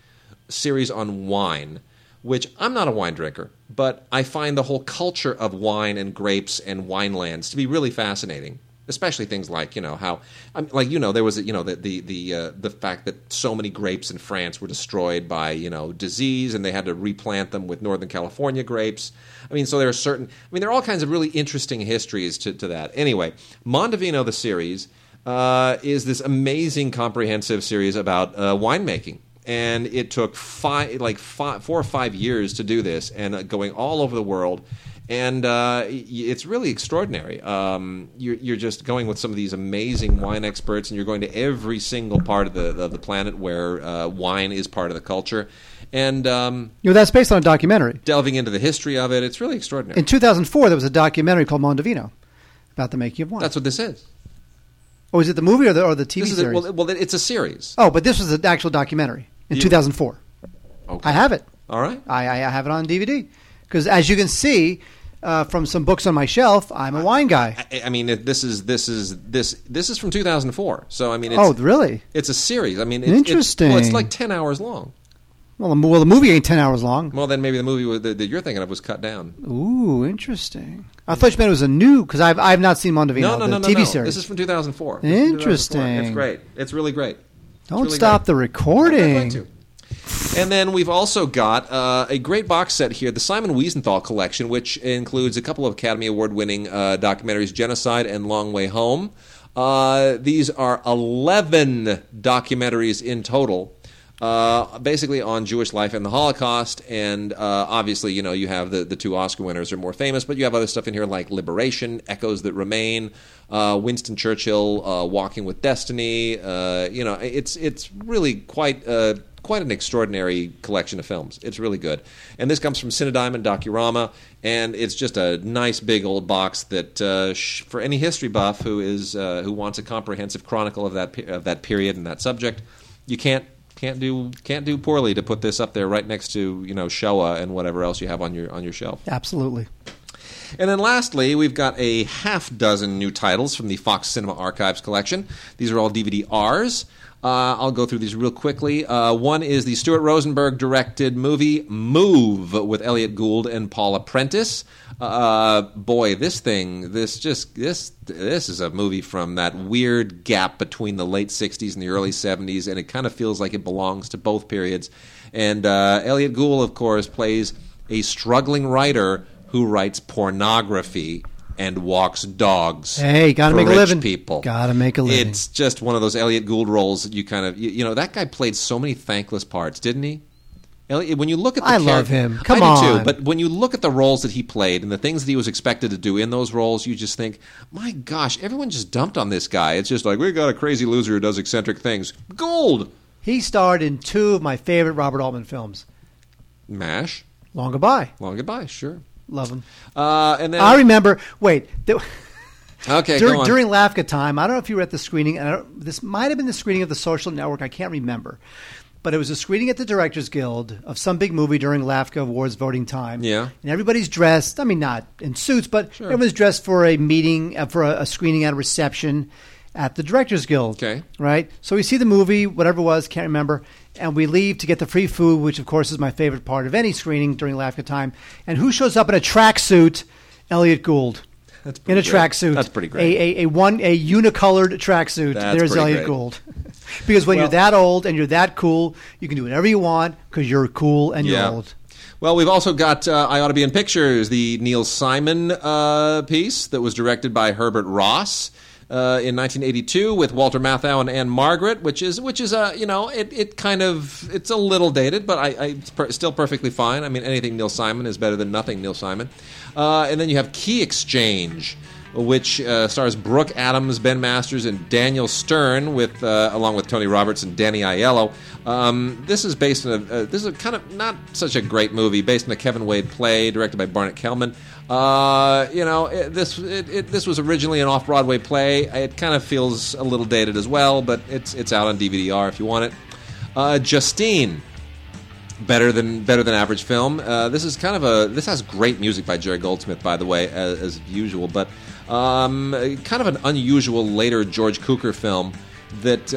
series on wine. Which I'm not a wine drinker, but I find the whole culture of wine and grapes and winelands to be really fascinating especially things like you know how I mean, like you know there was you know the the the uh, the fact that so many grapes in France were destroyed by you know disease and they had to replant them with Northern California grapes. I mean, so there are certain. I mean, there are all kinds of really interesting histories to, to that. Anyway, Mondovino the series uh, is this amazing comprehensive series about uh, winemaking. And it took five, like five, four or five years to do this, and uh, going all over the world and uh, it's really extraordinary. Um, you're, you're just going with some of these amazing wine experts, and you're going to every single part of the of the planet where uh, wine is part of the culture, and um, You know, that's based on a documentary. delving into the history of it. It's really extraordinary. In 2004, there was a documentary called Mondovino about the making of wine. That's what this is. oh, is it the movie or the, or the TV This is a, series? well, well, it's a series. oh, but this was an actual documentary in You- 2004. Okay. I have it. All right. I, I have it on DVD. Because as you can see uh, from some books on my shelf, I'm a wine guy. I, I mean, this is this is this this is from 2004. So I mean, it's, oh, really? it's a series. I mean, it's, It's, well, it's like 10 hours long. Well, the, well, the movie ain't 10 hours long. Well, then maybe the movie that that you're thinking of was cut down. Ooh, interesting. I thought you meant it was a new, because I've, I've not seen Mondovino, No, no, the no, no, TV no. series. This is from 2004. This is from 2004. Interesting. It's great. It's really great. Don't really stop great. the recording. And then we've also got uh, a great box set here, the Simon Wiesenthal collection, which includes a couple of Academy Award winning uh, documentaries, Genocide and Long Way Home. Uh, these are 11 documentaries in total. Uh, basically on Jewish life and the Holocaust, and uh, obviously, you know, you have the, the two Oscar winners are more famous, but you have other stuff in here like Liberation, Echoes That Remain, uh, Winston Churchill, uh, Walking with Destiny. Uh, you know, it's it's really quite uh, quite an extraordinary collection of films. It's really good, and this comes from Cinedigm Docurama, and it's just a nice big old box that sh- for any history buff who is who wants a comprehensive chronicle of that pe- of that period and that subject, you can't can't do can't do poorly to put this up there right next to you know Shoah and whatever else you have on your on your shelf. Absolutely. And then lastly, we've got a half dozen new titles from the Fox Cinema Archives collection. These are all DVD Rs. Uh, I'll go through these real quickly. Uh, one is the Stuart Rosenberg directed movie Move with Elliott Gould and Paula Prentiss. Uh, boy, this thing, this just this this is a movie from that weird gap between the late '60s and the early '70s, and it kind of feels like it belongs to both periods. And uh, Elliott Gould, of course, plays a struggling writer who writes pornography and walks dogs. Hey, gotta for make a living. People, Gotta make a living. It's just one of those Elliott Gould roles that you kind of you, you know that guy played so many thankless parts, didn't he? Elliott, when you look at the I love him. Come I on. too. But when you look at the roles that he played and the things that he was expected to do in those roles, you just think, my gosh, everyone just dumped on this guy. It's just like we got a crazy loser who does eccentric things. Gould, He starred in two of my favorite Robert Altman films. Mash, Long Goodbye. Long Goodbye, sure. Love him. Uh, and then I remember. Wait, there, Okay, during, go on. during LAFCA time, I don't know if you were at the screening. And I don't, this might have been the screening of the Social Network. I can't remember, but it was a screening at the Directors Guild of some big movie during LAFCA awards voting time. Yeah. and everybody's dressed. I mean, not in suits, but everyone's dressed for a meeting uh, for a, a screening at a reception at the Directors Guild. Okay. right. So we see the movie, whatever it was, can't remember. And we leave to get the free food, which of course is my favorite part of any screening during LAFCA time. And who shows up in a tracksuit? Elliott Gould That's in a tracksuit. That's pretty great. A, a, a one a unicolored tracksuit. There's Elliott great. Gould. because when you're that old and you're that cool, you can do whatever you want because you're cool and you're old. Well, we've also got uh, I Ought to Be in Pictures, the Neil Simon uh, piece that was directed by Herbert Ross. Uh, in 1982, with Walter Matthau and Ann-Margret, which is which is a you know it, it kind of it's a little dated, but I, I it's per, still perfectly fine. I mean, anything Neil Simon is better than nothing Neil Simon. Uh, and then you have Key Exchange, which uh, stars Brooke Adams, Ben Masters, and Daniel Stern, with uh, along with Tony Roberts and Danny Aiello. Um, this is based on a uh, this is a kind of not such a great movie, based on a Kevin Wade play directed by Barnett Kellman. Uh, you know, it, this it, it, this was originally an off Broadway play. It kind of feels a little dated as well, but it's it's out on DVD-R if you want it. Uh, Justine better than better than average film. Uh, this is kind of a this has great music by Jerry Goldsmith, by the way, as, as usual, but um, kind of an unusual later George Cukor film that.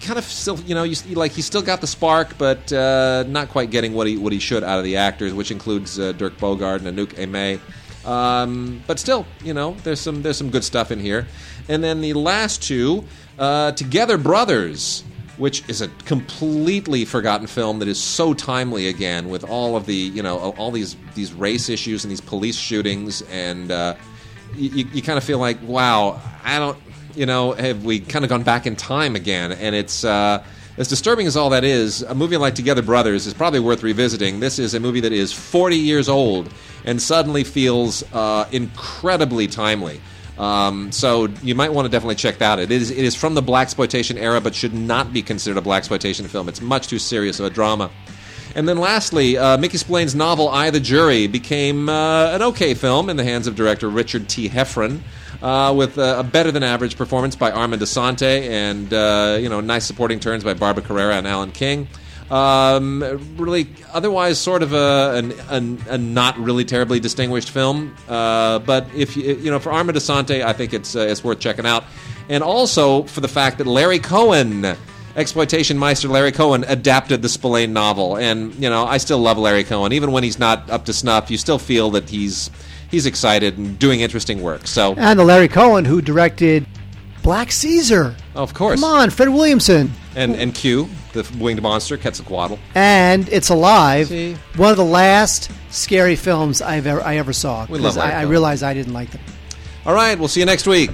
Kind of still, you know, you- like he's still got the spark, but uh, not quite getting what he what he should out of the actors, which includes uh, Dirk Bogarde and Anouk Aimee. Um, but still, you know, there's some there's some good stuff in here. And then the last two, uh, Together Brothers, which is a completely forgotten film that is so timely again with all of the you know all these these race issues and these police shootings and uh, you, you kind of feel like wow I don't you know have we kind of gone back in time again and it's uh, as disturbing as all that is a movie like Together Brothers is probably worth revisiting this is a movie that is 40 years old and suddenly feels uh, incredibly timely um, so you might want to definitely check that out. It is it is from the black exploitation era, but should not be considered a black exploitation film. It's much too serious of a drama. And then lastly, uh, Mickey Spillane's novel "I the Jury" became uh, an okay film in the hands of director Richard T. Heffron. Uh, with a better than average performance by Armand Assante and uh, you know nice supporting turns by Barbara Carrera and Alan King. Um, really, otherwise, sort of a, an, a not really terribly distinguished film. Uh, but if you, you know, for Armand Assante, I think it's uh, it's worth checking out, and also for the fact that Larry Cohen, exploitation meister Larry Cohen, adapted the Spillane novel, and you know, I still love Larry Cohen, even when he's not up to snuff. You still feel that he's he's excited and doing interesting work. So, And the Larry Cohen who directed Black Caesar. of course, Come on, Fred Williamson. and and Q, the winged monster, Quetzalcoatl. And It's Alive, See? one of the last scary films I've ever, I ever saw. We love I, I realized I didn't like them. All right, we'll see you next week.